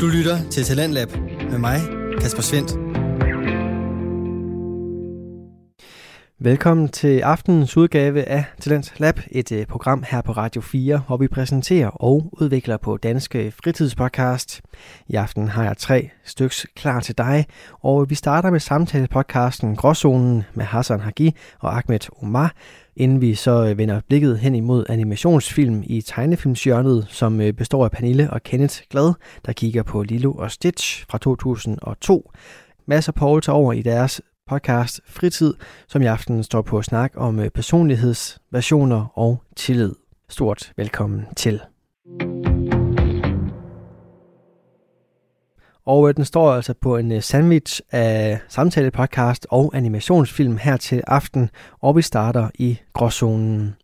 Du lytter til Talentlab med mig, Kasper Svendt. Velkommen til aftenens udgave af Talent Lab, et øh, program her på Radio 4, hvor vi præsenterer og udvikler på danske fritidspodcast. I aften har jeg tre styks klar til dig, og vi starter med samtalepodcasten Gråzonen med Hassan Hagi og Ahmed Omar, inden vi så øh, vender blikket hen imod animationsfilm i tegnefilmsjørnet, som øh, består af Pernille og Kenneth Glad, der kigger på Lilo og Stitch fra 2002. Masser Paul tager over i deres podcast Fritid, som i aften står på snak om øh, personlighedsversioner og tillid. Stort velkommen til. Og øh, den står altså på en øh, sandwich af samtale-podcast og animationsfilm her til aften, og vi starter i Gråzonen.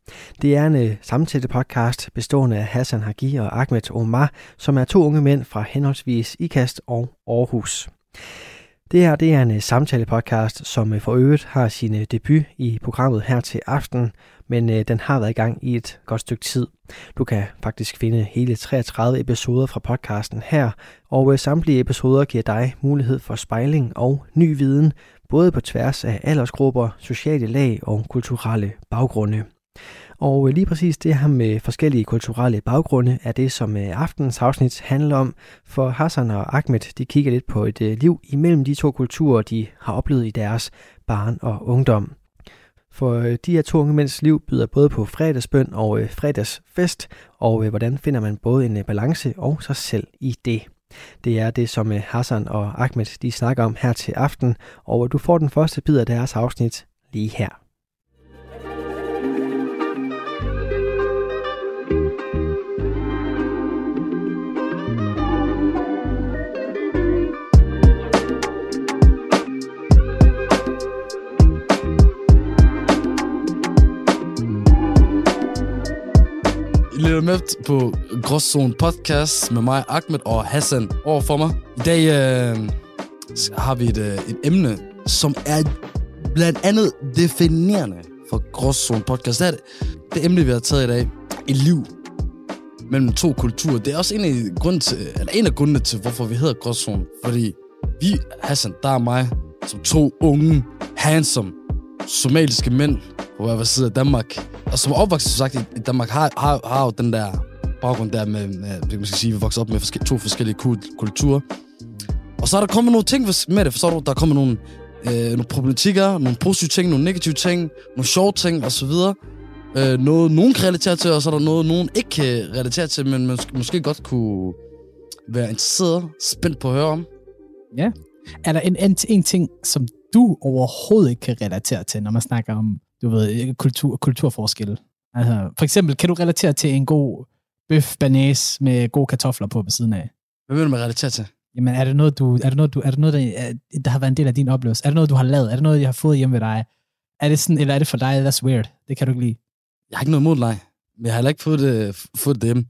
Det er en øh, samtale-podcast bestående af Hassan Hagi og Ahmed Omar, som er to unge mænd fra henholdsvis IKAST og Aarhus. Det her det er en øh, samtale-podcast, som øh, for øvrigt har sin debut i programmet her til aften, men øh, den har været i gang i et godt stykke tid. Du kan faktisk finde hele 33 episoder fra podcasten her, og øh, samtlige episoder giver dig mulighed for spejling og ny viden, både på tværs af aldersgrupper, sociale lag og kulturelle baggrunde. Og øh, lige præcis det her med forskellige kulturelle baggrunde er det, som aftens afsnit handler om. For Hassan og Ahmed, de kigger lidt på et liv imellem de to kulturer, de har oplevet i deres barn og ungdom. For øh, de her to unge mænds liv byder både på fredagsbøn og øh, fredagsfest, og øh, hvordan finder man både en balance og sig selv i det. Det er det, som Hassan og Ahmed de snakker om her til aften, og du får den første bid af deres afsnit lige her. Lytter med på Gråzone Podcast med mig, Ahmed og Hassan over for mig. I dag øh, har vi et, øh, et emne, som er blandt andet definerende for Gråzone Podcast. Det er det, det emne, vi har taget i dag. Et liv mellem to kulturer. Det er også en af, grund til, eller en af grundene til, hvorfor vi hedder Gråzone. Fordi vi, Hassan, der er mig, som to unge, handsome, somaliske mænd på hver side af Danmark, og som opvokset, som sagt, i Danmark, har, har, har jo den der baggrund der med, med man skal sige, vi vokset op med forske, to forskellige kulturer. Og så er der kommet nogle ting med det, forstår du? Der er kommet nogle, øh, nogle problematikker, nogle positive ting, nogle negative ting, nogle sjove ting osv. Øh, noget, nogen kan relatere til, og så er der noget, nogen ikke kan relatere til, men man måske godt kunne være interesseret, spændt på at høre om. Ja. Er der en, en, en ting, som du overhovedet ikke kan relatere til, når man snakker om du ved, kultur, kulturforskelle. Altså, for eksempel, kan du relatere til en god bøf banæs med gode kartofler på ved siden af? Hvad vil du med relatere til? Jamen, er det noget, du, er det noget, du, er det noget der, der har været en del af din oplevelse? Er det noget, du har lavet? Er det noget, jeg har fået hjemme ved dig? Er det sådan, eller er det for dig, that's weird? Det kan du ikke lide. Jeg har ikke noget mod dig, men jeg har heller ikke fået det, fået det hjemme.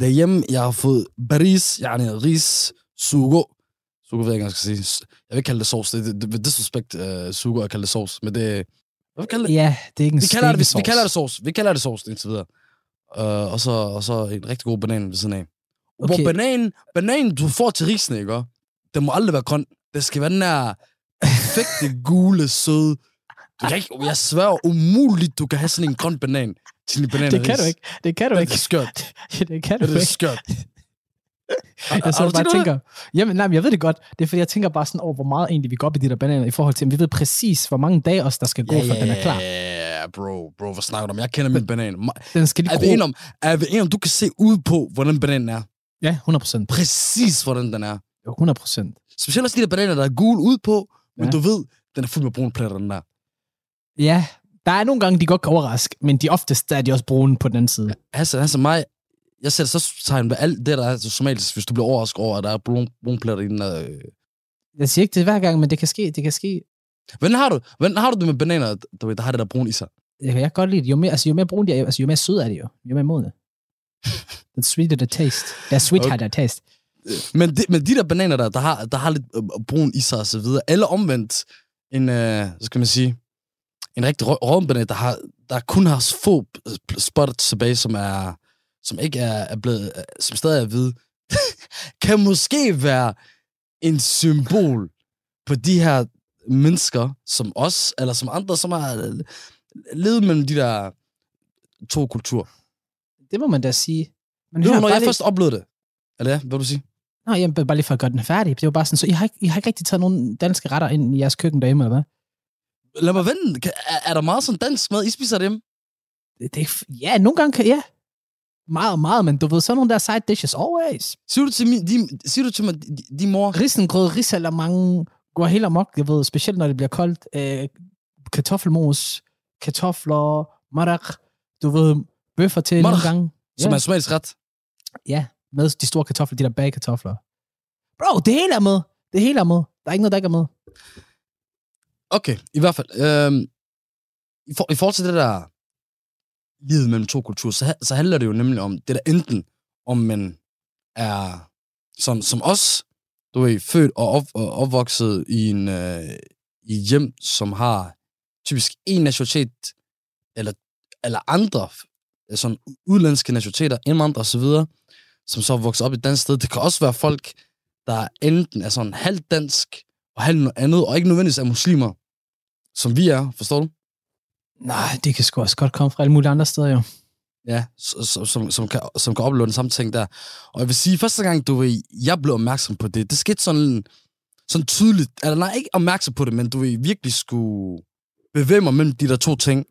Derhjemme, jeg har fået baris, jeg har ris, sugo. Sugo ved jeg ikke, jeg skal sige. Jeg vil ikke kalde det sovs. Det, det disrespect uh, sugo at kalde det sovs, men det, hvad kalder det? Ja, det er ikke en vi kalder det, vi, vi kalder det sovs. Vi kalder det sovs, indtil videre. Uh, og, så, og så en rigtig god banan ved siden af. Okay. Hvor bananen, bananen, du får til risen, ikke? Den må aldrig være grøn. Det skal være den der perfekte, gule, søde. Du kan ikke, jeg sværger umuligt, du kan have sådan en grøn banan til en banan Det kan du ikke. Det kan du det ikke. Det er skørt. det kan du det er ikke. skørt. Jeg så bare tænker, jamen, nej, men jeg ved det godt. Det er fordi, jeg tænker bare sådan over, hvor meget egentlig vi går op i de der bananer i forhold til, vi ved præcis, hvor mange dage også der skal gå, ja, for den er klar. Ja, bro, bro, hvad snakker du om? Jeg kender min banan. Den skal lige er vi enige om, er vi enige om, du kan se ud på, hvordan bananen er? Ja, 100%. Præcis, hvordan den er. Jo, 100%. Specielt også de der bananer, der er gul ud på, men ja. du ved, den er fuld med brune pletter, den der. Ja, der er nogle gange, de godt kan overraske, men de oftest er de også brune på den anden side. Altså, altså mig, jeg sætter så tegn ved alt det, der er til somalisk, hvis du bliver overrasket over, at der er brune pletter i den der... Øh... Jeg siger ikke det hver gang, men det kan ske, det kan ske. Hvordan har du, hvordan har du det med bananer, der, der har det der brun i sig? Jeg kan godt lide det. Jo mere, altså, jo mere brun de er, altså, jo mere sød er det jo. Jo mere modne. The sweeter the taste. The sweeter okay. the taste. Men de, men de der bananer der, der har, der har lidt øh, brun i sig og så videre, eller omvendt en, øh, så skal man sige, en rigtig råden banan, der, har, der kun har få spots tilbage, som er, som ikke er, er blevet, som stadig er hvide, kan måske være en symbol på de her mennesker, som os, eller som andre, som har levet mellem de der to kulturer. Det må man da sige. Men Det var, når jeg lige- først oplevede det. Er det, hvad vil du sige? Nå, jamen, bare lige for at gøre den færdig. Det var bare sådan, så I har, ikke, I har ikke rigtig taget nogen danske retter ind i jeres køkken derhjemme, eller hvad? Lad mig vente. Er, er der meget sådan dansk mad, I spiser dem? Det, det, ja, nogle gange kan, ja. Meget, meget, men du ved, sådan nogle der side dishes, always. Siger du til, min, de, siger du til mig, de, de mor? Risengrød, risalamang går helt amok, jeg ved, specielt når det bliver koldt. Øh, kartoffelmos, kartofler, marak, du ved, bøffer til Marak? nogle gange. Som Ja. er somalisk ret. Ja, med de store kartofler, de der bagkartofler. Bro, det hele er med. Det hele er med. Der er ikke noget, der ikke er med. Okay, i hvert fald. Øhm, i, for, I forhold til det der livet mellem to kulturer, så, så handler det jo nemlig om det der enten, om man er som, som os, du er født og, op, og opvokset i, en, øh, i hjem, som har typisk en nationalitet, eller, eller andre øh, sådan udlandske nationaliteter, indvandrere osv., som så vokser op i et dansk sted. Det kan også være folk, der enten er sådan halvt dansk, og halvt noget andet, og ikke nødvendigvis er muslimer, som vi er, forstår du? Nej, det kan sgu også godt komme fra alle mulige andre steder, jo. Ja, så- så- som, som, kan, som kan opleve den samme ting der. Og jeg vil sige, første gang, du ved, jeg blev opmærksom på det, det skete sådan, sådan tydeligt, eller nej, ikke opmærksom på det, men du ved, virkelig skulle bevæge mig mellem de der to ting.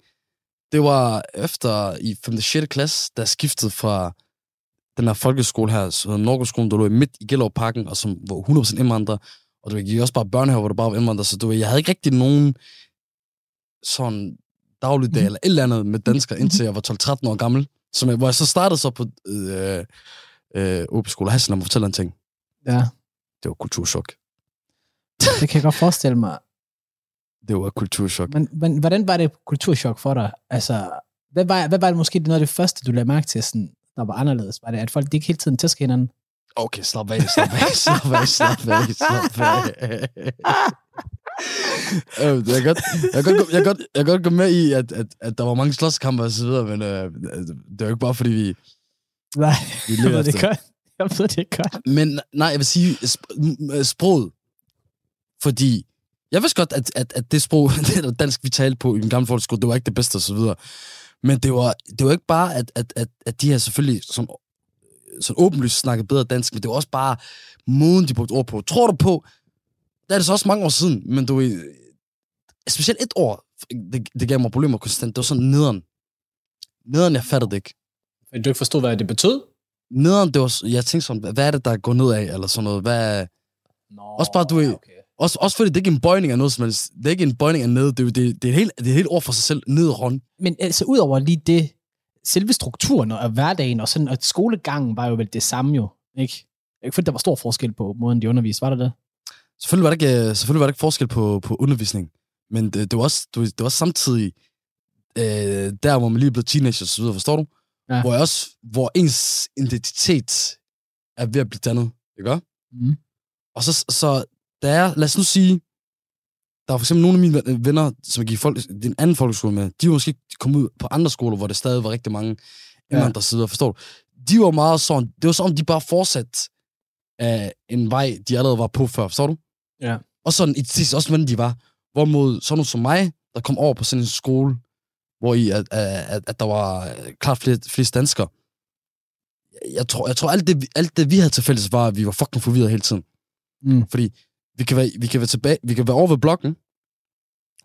Det var efter i 5. og 6. klasse, da jeg skiftede fra den her folkeskole her, så Norgeskolen, der lå midt i Gellerup-parken, og som var 100% indvandrere, Og du ved, jeg gik også bare børnehave, hvor der bare var indvandrere, så du ved, jeg havde ikke rigtig nogen sådan dagligdag eller et eller andet med danskere, indtil jeg var 12-13 år gammel. Som jeg, hvor jeg så startede så på øh, øh, OP Skole Hassan, og fortælle en ting. Ja, Det var kulturschok. det kan jeg godt forestille mig. Det var kulturschok. Men, men hvordan var det kulturschok for dig? Altså, hvad var, hvad var det måske noget af det første, du lagde mærke til, sådan, der var anderledes? Var det, at folk de ikke hele tiden tæsker hinanden? Okay, slap af, slap af, slap af, slap af, slap af. Øh, jeg, kan godt, jeg, kan godt, jeg, kan godt, jeg kan godt gå med i, at, at, at der var mange slåskampe og så videre, men øh, det er jo ikke bare, fordi vi, Nej, vi jeg ved det godt. Jeg ved det godt. Men nej, jeg vil sige sp- sproget. Fordi jeg vidste godt, at, at, at det sprog, det der dansk, vi talte på i den gamle folkeskole, det var ikke det bedste og så videre. Men det var, det var ikke bare, at, at, at, at de her selvfølgelig sådan, sådan åbenlyst snakkede bedre dansk, men det var også bare måden, de brugte ord på. Tror du på, der er det så også mange år siden, men du ved, specielt et år, det, det gav mig problemer konstant. Det var sådan nederen. Nederen, jeg fattede det ikke Men du ikke forstod, hvad det betød? nederen, det var, jeg tænkte sådan, hvad, er det, der går ned af, eller sådan noget, hvad, Nå, Også bare, du ved- Okay. også, også fordi det er ikke en bøjning af noget som helst, det er ikke en bøjning af nede, det er, det, det er, et helt, det er et helt ord for sig selv, ned hånd. Men altså, udover lige det, selve strukturen og hverdagen og sådan, og skolegangen var jo vel det samme jo, ikke? Jeg følte, der var stor forskel på måden, de underviste. Var der det? Selvfølgelig var der ikke, selvfølgelig var der ikke forskel på, på undervisning, men det, det, var også, ved, det var også samtidig, øh, der hvor man lige blevet teenager og så videre, forstår du? Ja. Hvor, jeg også, hvor ens identitet er ved at blive dannet, ikke? Mm. Og så, så der er, lad os nu sige, der er for eksempel nogle af mine ven- venner, som jeg gik folk, den anden folkeskole med, de var måske kommet ud på andre skoler, hvor der stadig var rigtig mange indvandrere sider, forstår du? De var meget sådan, det var som om, de bare fortsatte af en vej, de allerede var på før, forstår du? Ja. Og sådan i sidst også, hvordan de var. Hvorimod sådan noget som mig, der kom over på sådan en skole, hvor i at, at, at der var øh, klart flere, flest danskere. Jeg tror, jeg tror alt, det, alt det, vi havde til fælles, var, at vi var fucking forvirret hele tiden. Mm. Fordi vi kan, være, vi kan være tilbage, vi kan være over ved blokken,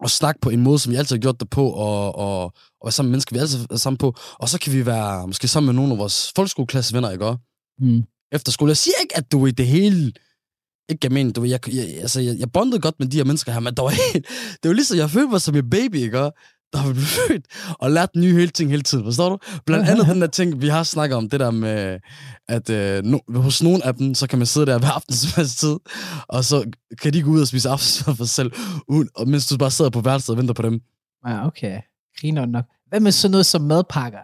og snakke på en måde, som vi altid har gjort det på, og, og, og være sammen med mennesker, vi altid er sammen på. Og så kan vi være måske sammen med nogle af vores folkeskoleklassevenner, ikke også? Mm. efter skole. Jeg siger ikke, at du i det hele ikke gav mening. Du, ved, jeg, jeg, altså, jeg, jeg bondede godt med de her mennesker her, men der var helt, det var ligesom, jeg følte mig som en baby, ikke? Der var blevet født og lært nye hele ting hele tiden, forstår du? Blandt andet den der ting, vi har snakket om, det der med, at øh, no, hos nogle af dem, så kan man sidde der hver aftens tid, og så kan de gå ud og spise aftensmad for sig selv, uden, og mens du bare sidder på værelset og venter på dem. Ja, okay. Griner nok. Hvad med sådan noget som madpakker?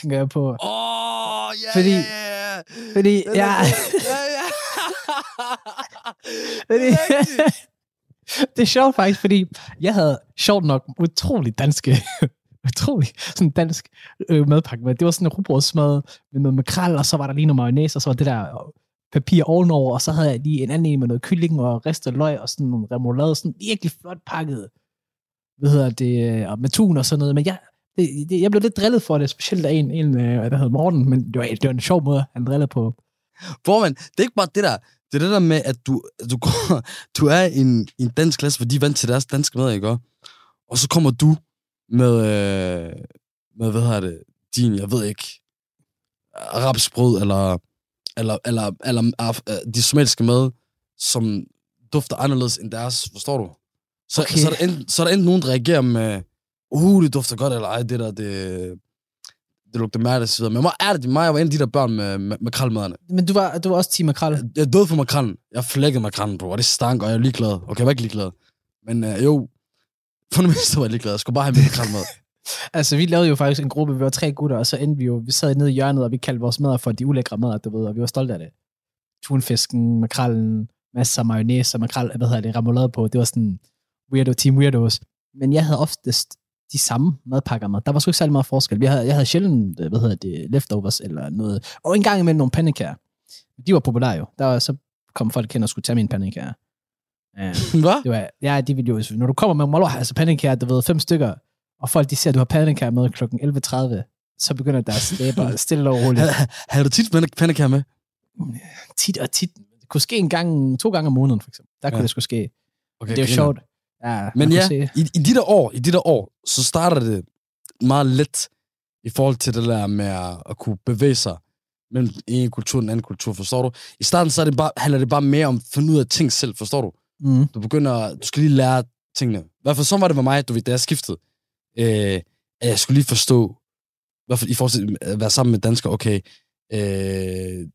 Tænker jeg på. Åh, oh, ja, Fordi- ja, ja. Fordi, Den ja, er- Det er det er sjovt faktisk, fordi jeg havde sjovt nok utroligt danske utrolig sådan dansk øh, madpakke med. Det var sådan en rugbrødsmad med noget makrel, og så var der lige noget mayonnaise, og så var det der øh, papir ovenover, og så havde jeg lige en anden en med noget kylling og ristet løg og sådan nogle remoulade, sådan virkelig flot pakket, hvad hedder det, øh, og med tun og sådan noget. Men jeg, det, det, jeg blev lidt drillet for det, specielt af en, en øh, der hedder Morten, men det var, det var en sjov måde, han drillede på. Formand, det er ikke bare det der. Det er det der med, at du, du, går, du er i en, i en dansk klasse, hvor de er vant til deres danske mad, ikke? Og så kommer du med, øh, med hvad hedder det, din, jeg ved ikke, arabisk brød, eller, eller, eller, eller øh, de somaliske mad, som dufter anderledes end deres, forstår du? Så, okay. så, er der enten, så er der enten nogen, der reagerer med, uh, det dufter godt, eller ej, det der, det, det lugter så videre. Men hvor er det, mig, jeg var en af de der børn med, med makralmaderne. Men du var, du var også team makrel? Jeg døde for makrallen. Jeg flækkede makrallen, bro, og det stank, og jeg er ligeglad. Okay, jeg var ikke ligeglad. Men øh, jo, for det meste var jeg ligeglad. Jeg skulle bare have min makralmad. altså, vi lavede jo faktisk en gruppe, vi var tre gutter, og så endte vi jo, vi sad nede i hjørnet, og vi kaldte vores madder for de ulækre madder, du ved, og vi var stolte af det. Tunfisken, makrallen, masser af mayonnaise og makrel, hvad hedder det, remoulade på. Det var sådan weirdo, team weirdos. Men jeg havde oftest de samme madpakker med. Der var sgu ikke særlig meget forskel. Jeg havde, jeg havde sjældent, hvad hedder det, leftovers eller noget. Og en gang imellem nogle pandekager. De var populære jo. Der var, så kom folk hen og skulle tage mine pandekager. Uh, Hvad? Det var, ja, de ville jo, når du kommer med Molo, altså pandekager, du ved, fem stykker, og folk de ser, at du har pandekager med kl. 11.30, så begynder deres læber stille og roligt. Har du tit pandekager med? Tit og tit. Det kunne ske en gang, to gange om måneden, for eksempel. Der kunne ja. det skulle ske. Okay, det er jo sjovt. Ja, Men ja, i, i, de der år, i de der år, så starter det meget let i forhold til det der med at, at kunne bevæge sig mellem en kultur og en anden kultur, forstår du? I starten så er det bare, handler det bare mere om at finde ud af ting selv, forstår du? Mm. Du begynder, du skal lige lære tingene. I hvert fald så var det med mig, du ved, da jeg skiftede, øh, at jeg skulle lige forstå, i hvert fald i forhold til at være sammen med danskere, okay, øh,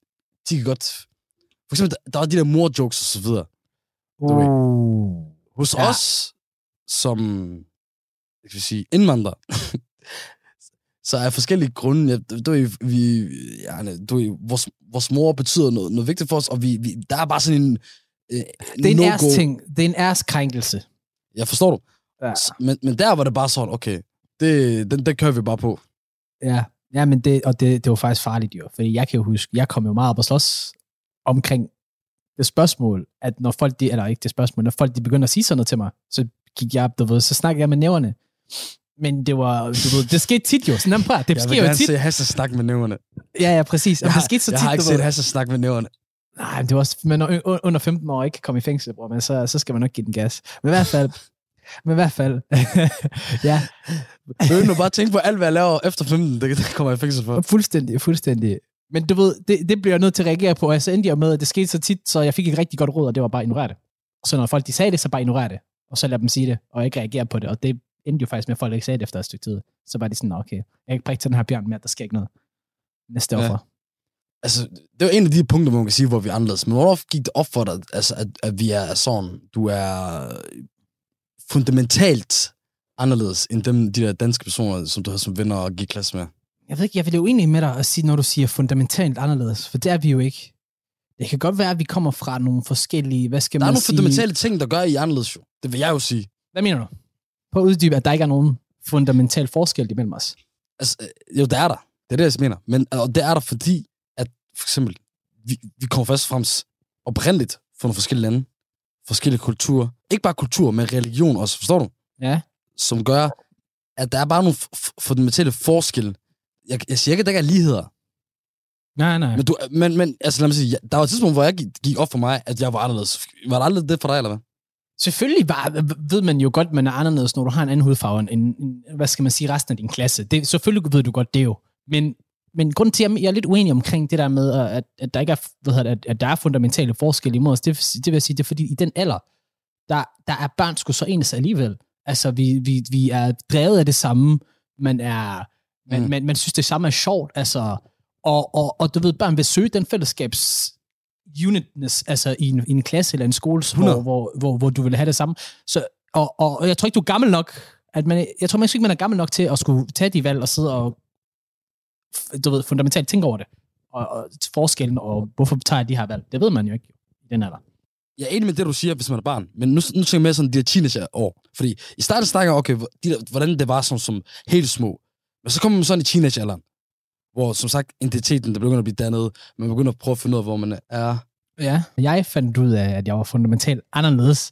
de kan godt, for eksempel, der, der var de der mor-jokes og så videre. Uh. Hos ja. os, som jeg vil sige, indvandrere, så er forskellige grunde, ja, du vi, ja, du vores, vores mor betyder noget, noget vigtigt for os, og vi, vi, der er bare sådan en øh, Det er en ærs ting. Det er en æreskrænkelse. Jeg forstår du. Ja. Men, men der var det bare sådan, okay, det, den, den kører vi bare på. Ja, ja men det, og det, det var faktisk farligt jo, fordi jeg kan jo huske, jeg kom jo meget op og slås omkring det spørgsmål, at når folk, de, eller ikke det spørgsmål, når folk de begynder at sige sådan noget til mig, så gik jeg, du ved, så snakkede jeg med næverne. Men det var, du ved, det skete tit jo, sådan prøv, det jeg sker jo tit. Jeg vil gerne se snak med næverne. Ja, ja, præcis. Jeg, det skete så jeg tit, har ikke set Hasse snak med næverne. Nej, det var også, men når under 15 år ikke komme i fængsel, bror, men så, så skal man nok give den gas. Men i hvert fald, men i hvert fald, ja. Vil nu bare tænke på alt, hvad jeg laver efter 15, det, det kommer jeg i fængsel for. Fuldstændig, fuldstændig. Men du ved, det, det bliver jeg nødt til at reagere på, og så endte jeg med, at det skete så tit, så jeg fik et rigtig godt råd, og det var bare at ignorere det. Så når folk de sagde det, så bare ignorere det, og så lad dem sige det, og ikke reagere på det, og det endte jo faktisk med, at folk ikke sagde det efter et stykke tid. Så var de sådan, okay, jeg kan ikke prikke til den her bjørn mere, der sker ikke noget. Næste ja. offer. Altså, det var en af de punkter, hvor man kan sige, hvor vi er anderledes. Men hvornår gik det op for dig, altså, at, at vi er sådan, du er fundamentalt anderledes end dem, de der danske personer, som du har som venner og gik klasse med? Jeg ved ikke, jeg vil jo egentlig med dig at sige, når du siger fundamentalt anderledes, for det er vi jo ikke. Det kan godt være, at vi kommer fra nogle forskellige, hvad skal der man sige... Der er nogle fundamentale ting, der gør I anderledes jo. Det vil jeg jo sige. Hvad mener du? På at uddybe, at der ikke er nogen fundamental forskel imellem os. Altså, øh, jo, det er der. Det er det, jeg mener. Men og det er der, fordi, at for eksempel, vi, vi kommer først og fremmest oprindeligt fra nogle forskellige lande, forskellige kulturer. Ikke bare kultur, men religion også, forstår du? Ja. Som gør, at der er bare nogle fundamentale forskelle jeg, jeg siger ikke, at der ikke er ligheder. Nej, nej. Men, du, men, men altså, lad mig sige, der var et tidspunkt, hvor jeg gik op for mig, at jeg var anderledes. Var der aldrig det for dig, eller hvad? Selvfølgelig var, ved man jo godt, at man er anderledes, når du har en anden hudfarve end, end, hvad skal man sige, resten af din klasse. Det, selvfølgelig ved du godt det jo. Men, men grunden til, at jeg er lidt uenig omkring det der med, at, at der ikke er, hvad hedder, at, at der er fundamentale forskelle imod os, det, det vil jeg sige, det er fordi, i den alder, der, der er børn sgu så ens alligevel. Altså, vi, vi, vi er drevet af det samme. Man er men, mm. men man synes, det samme er sjovt, altså, og, og, og du ved, børn vil søge den fællesskabs unitness, altså i en, i en klasse eller en skole, hvor, hvor, hvor, hvor du vil have det samme. Så, og, og, og jeg tror ikke, du er gammel nok, at man, jeg tror ikke, man er gammel nok til at skulle tage de valg og sidde og du ved, fundamentalt tænke over det. Og, og forskellen, og hvorfor tager jeg de her valg. Det ved man jo ikke i den alder. jeg er enig med det, du siger, hvis man er barn. Men nu, nu tænker jeg mere sådan de her teenager-år. Fordi i starten snakker jeg, okay, de der, hvordan det var som, som helt små. Men så kommer man sådan i teenagealderen, hvor som sagt identiteten, der begynder at blive dannet. Man begynder at prøve at finde ud af, hvor man er. Ja. Jeg fandt ud af, at jeg var fundamentalt anderledes.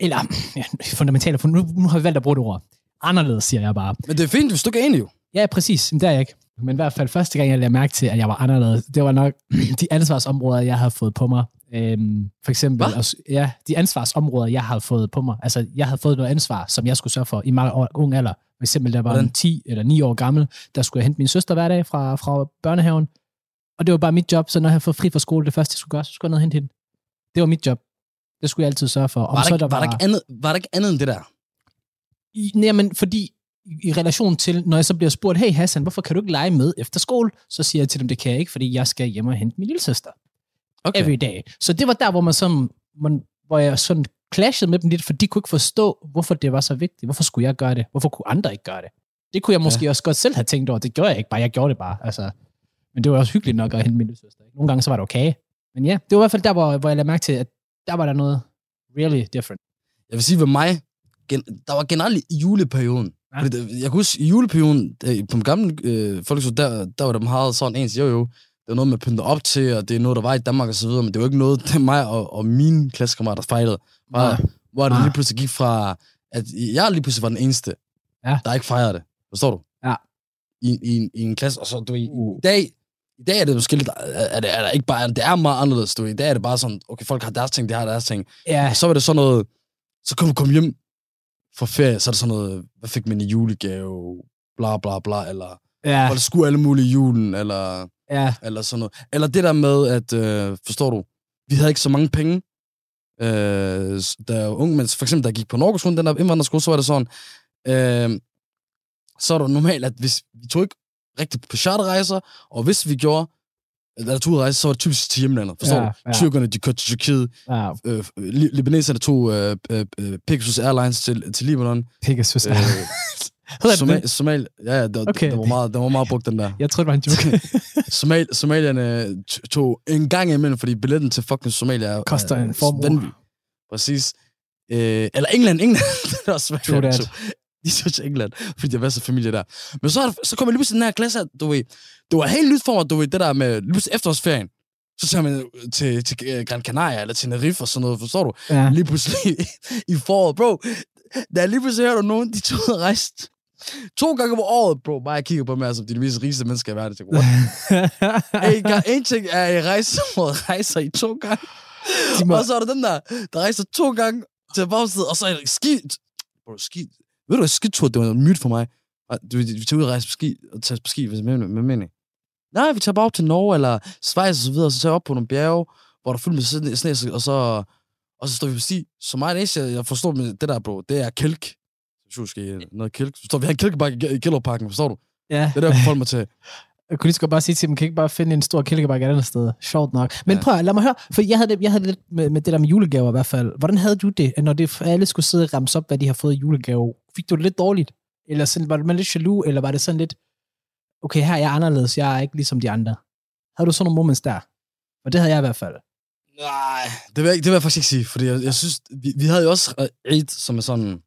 Eller, ja, fundamentalt, nu, nu har vi valgt at bruge det ord. Anderledes, siger jeg bare. Men det er fint, hvis du ikke er enig jo. Ja, præcis. Men det er jeg ikke. Men i hvert fald første gang, jeg lagde mærke til, at jeg var anderledes, det var nok de ansvarsområder, jeg havde fået på mig. Øhm, for eksempel, Hvad? også, ja, de ansvarsområder, jeg havde fået på mig. Altså, jeg havde fået noget ansvar, som jeg skulle sørge for i meget ung alder. For eksempel, der var Hvordan? en 10 eller 9 år gammel, der skulle jeg hente min søster hver dag fra, fra børnehaven. Og det var bare mit job, så når jeg havde fri fra skole, det første, jeg skulle gøre, så skulle jeg ned og hente hende. Det var mit job. Det skulle jeg altid sørge for. Om Var der, så ikke, var, der ikke andet, var der ikke andet end det der? i, nej, men fordi i, i relation til, når jeg så bliver spurgt, hey Hassan, hvorfor kan du ikke lege med efter skole? Så siger jeg til dem, det kan jeg ikke, fordi jeg skal hjem og hente min lille søster. Okay. Every day. Så det var der, hvor man sådan, man, hvor jeg sådan clashede med dem lidt, for de kunne ikke forstå, hvorfor det var så vigtigt. Hvorfor skulle jeg gøre det? Hvorfor kunne andre ikke gøre det? Det kunne jeg måske ja. også godt selv have tænkt over. Det gjorde jeg ikke bare. Jeg gjorde det bare. Altså, men det var også hyggeligt nok at hente min lille søster. Ikke? Nogle gange så var det okay. Men ja, det var i hvert fald der, hvor, hvor jeg lagde mærke til, at der var der noget really different. Jeg vil sige, ved mig, gen, der var generelt juleperioden. Ja. Fordi det, jeg kan huske, i juleperioden, på den gamle øh, folkeskole, der, der var det meget sådan ens, jo jo, var noget, man pyntede op til, og det er noget, der var i Danmark og så videre, men det var ikke noget, det mig og, og mine klassekammerater fejlede. Bare, Nej. hvor det Nej. lige pludselig gik fra, at jeg lige pludselig var den eneste, Ja. der ikke fejrede det. Forstår du? Ja. I, i, en- i en klasse, og så du ved, Uh. i dag, i dag er det måske lidt, er det, er det ikke bare, det er meget anderledes, du. I dag er det bare sådan, okay, folk har deres ting, de har deres ting. Ja, Og så var det sådan noget, så kunne du komme hjem fra ferie, så er det sådan noget, hvad fik man i julegave, bla bla bla, eller ja, ja. skulle alle mulige i julen, eller, ja. eller sådan noget. Eller det der med, at, øh, forstår du, vi havde ikke så mange penge, øh, s- da jeg var ung, men for eksempel, jeg gik på Norgeskolen, den der indvandrerskole, så var det sådan, øh, så er det normalt, at hvis vi tog ikke rigtig på charterrejser, og hvis vi gjorde, eller tog ud at rejse, så var det typisk til hjemlandet, forstår Ja, du? ja. Tyrkerne, de kørte til Tyrkiet, ja. øh, li- libaneserne tog øh, øh, øh, Pegasus Airlines til, til Libanon. Pegasus. Øh, Hedder det Somal, det? Somal, ja, der, Okay. der, var meget, der var meget brugt, den der. Jeg tror det var en joke. Somal, somalierne tog en gang imellem, fordi billetten til fucking Somalia er, Koster en formue. vanvittig. Præcis. Øh, eller England, England. det var svært. True that. De tog- til England, fordi der var så familie der. Men så, så kom jeg lige pludselig i den her klasse, du ved, det var helt nyt for mig, du ved, det der med, lige pludselig efterårsferien, så tager man til, til øh, Gran Canaria, eller Tenerife og sådan noget, forstår du? ja. lige pludselig i foråret, bro. Da jeg lige pludselig hørte nogen, de tog og rejste to gange om året, bro. Bare jeg kigger på mig som de mest rigeste mennesker i verden. Jeg tænker, en, gang, en ting er, at I rejser, rejser i to gange. Må- Og så er der dem der, der rejser to gange til bagsted, og så er det ski... Bro, ski... Ved du hvad, skitur, det var en for mig. Du, vi tager ud og rejse på ski, og tager på ski, hvis med, med mening. Nej, vi tager bare op til Norge, eller Schweiz og så videre, og så tager op på nogle bjerge, hvor der er fyldt med sne, og så, og så står vi på sti. Så meget eneste, jeg- jeg forstår med det der, bro, det er kælk. Synes, måske noget kælk. Forstår, vi har en kælkebakke i, Gellerparken, forstår du? ja. Det er der, får mig til. Jeg kunne lige så godt bare sige til dem, kan I ikke bare finde en stor kælkebakke et andet sted? Sjovt nok. Men Ja. prøv lad mig høre, for jeg havde, det, jeg havde lidt med, med det der med julegaver i hvert fald. Hvordan havde du det, når det, alle skulle sidde og ramse op, hvad de har fået i julegave? Fik du det lidt dårligt? Eller sådan, var man lidt jaloux, eller var det sådan lidt, okay, her er jeg anderledes, jeg er ikke ligesom de andre. Havde du sådan nogle moments der? Og det havde jeg i hvert fald. Nej, det vil, jeg, ikke- det vil jeg faktisk ikke sige, fordi jeg, jeg synes, vi, vi havde jo også Eid, som er sådan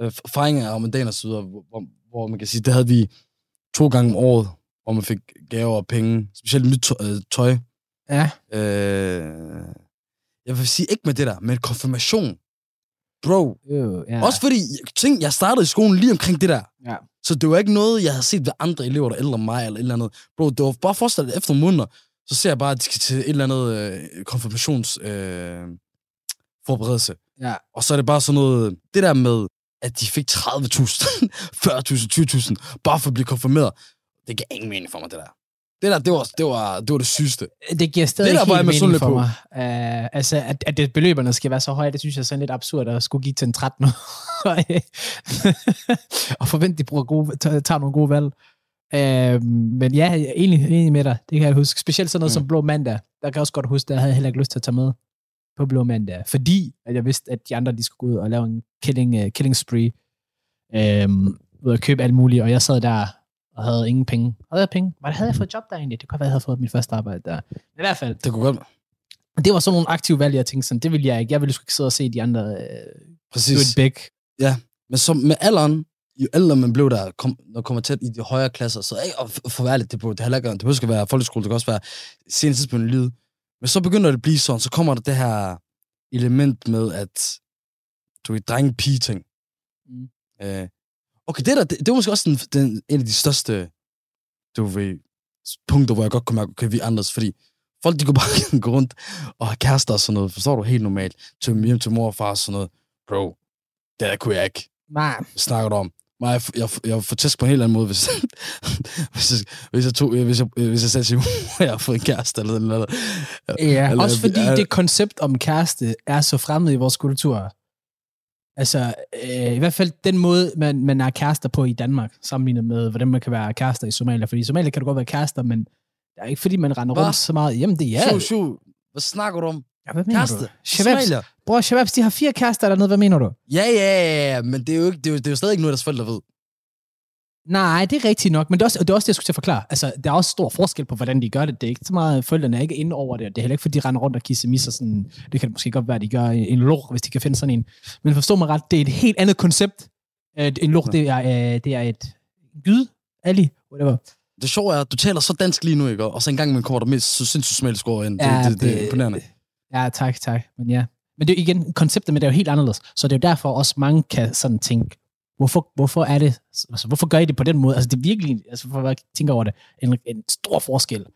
øh, fejring af ramadan og så videre, hvor, hvor, man kan sige, det havde vi to gange om året, hvor man fik gaver og penge, specielt nyt tøj. Øh, tøj. Ja. Øh, jeg vil sige ikke med det der, men konfirmation. Bro, Øh, ja. også fordi, ting, jeg startede i skolen lige omkring det der. Ja. Så det var ikke noget, jeg havde set ved andre elever, der er ældre mig, eller et eller andet. Bro, det var bare forestillet efter måneder, så ser jeg bare, at de skal til et eller andet øh, konfirmations øh, forberedelse. Ja. Og så er det bare sådan noget, det der med, at de fik 30.000, 40.000, 20.000, bare for at blive konfirmeret, det gav ingen mening for mig, det der. Det der, det var det, var, det, var det sygeste. Det giver stadig Det der helt mening for på. mig. Uh, altså, at, at det, beløberne skal være så høje, det synes jeg er sådan lidt absurd at skulle give til en 13 og forvente, de bruger gode, tager nogle gode valg. Uh, men ja, jeg er enig, enig med dig. Det kan jeg huske. Specielt sådan noget mm. Som Blå Mandag. Der kan jeg også godt huske, havde jeg heller ikke lyst til at tage med på Blå Mandag. Fordi at jeg vidste, at de andre de skulle gå ud og lave en killing, uh, killing spree. Um, ud at købe alt muligt. Og jeg sad der og havde ingen penge. Havde jeg penge? Hvad havde jeg fået job der egentlig? Det kunne være, jeg havde fået mit første arbejde der. Men i hvert fald, Det kunne godt Og det var sådan nogle aktive valg, jeg tænkte sådan, det vil jeg ikke. Jeg ville sgu ikke sidde og se de andre øh, do Præcis. it big. Men som med alderen, jo ældre man blev der, kom, når kommer tæt i de højere klasser, så ikke at for være lidt, det, burde, det, heller ikke, det behøver være folkeskole, det kan også være senere tidspunkt i livet. Men så begynder det at blive sådan, så kommer der det her element med, at du er drenge pige ting. Mm. Øh, okay, det, der, det, det var måske også den, den, en af de største du ved, punkter, hvor jeg godt kunne mærke, okay, vi er anderledes, fordi folk, de kunne bare gå rundt og have kærester og sådan noget, forstår du, helt normalt, til hjem til mor og far og sådan noget. Bro, det der kunne jeg ikke Nej. snakker du om? Mig, jeg, jeg, jeg får tæsk på en helt anden måde, hvis, hvis, jeg, hvis, jeg, tog, hvis, jeg, hvis jeg sagde til mor, jeg har fået en kæreste eller noget. Ja, Eller- også fordi er- det koncept om kæreste er så fremmed i vores kultur. Altså, øh, i hvert fald den måde, man, man er kærester på i Danmark, sammenlignet med, hvordan man kan være kærester i Somalia. Fordi i Somalia kan du godt være kærester, men det er ikke fordi, man render rundt så meget. Jamen, det er. Shoo, shoo. Hvad snakker du om? Hvad mener Kæreste? du? Shababs, Somalia? bror, Shababs, de har fire kærester dernede. Hvad mener du? Ja, ja, ja, men det er jo, ikke, det er jo, det er jo stadig ikke noget, deres forældre ved. Nej, det er rigtigt nok, men det er også, og det er også det, jeg skulle til at forklare. Altså, der er også stor forskel på, hvordan de gør det. Det er ikke så meget, forældrene er ikke inde over det, og det er heller ikke, fordi de render rundt og kisser misser sådan, det kan det måske godt være, at de gør en lort, hvis de kan finde sådan en. Men forstå mig ret, det er et helt andet koncept. Øh, En lort, det er, øh, det er et gyd, Ali, whatever. Det sjove er, at du taler så dansk lige nu, ikke? Og så engang man kommer der med så sindssygt somalisk ord ind. Det, Ja, det, det, det, er imponerende. Ja, tak, tak. Men ja. Men det er jo igen, konceptet med det er jo helt anderledes. Så det er jo derfor også mange kan sådan tænke, hvorfor, hvorfor er det, altså, hvorfor gør I det på den måde? Altså det er virkelig, altså for at tænke over det, en, en stor forskel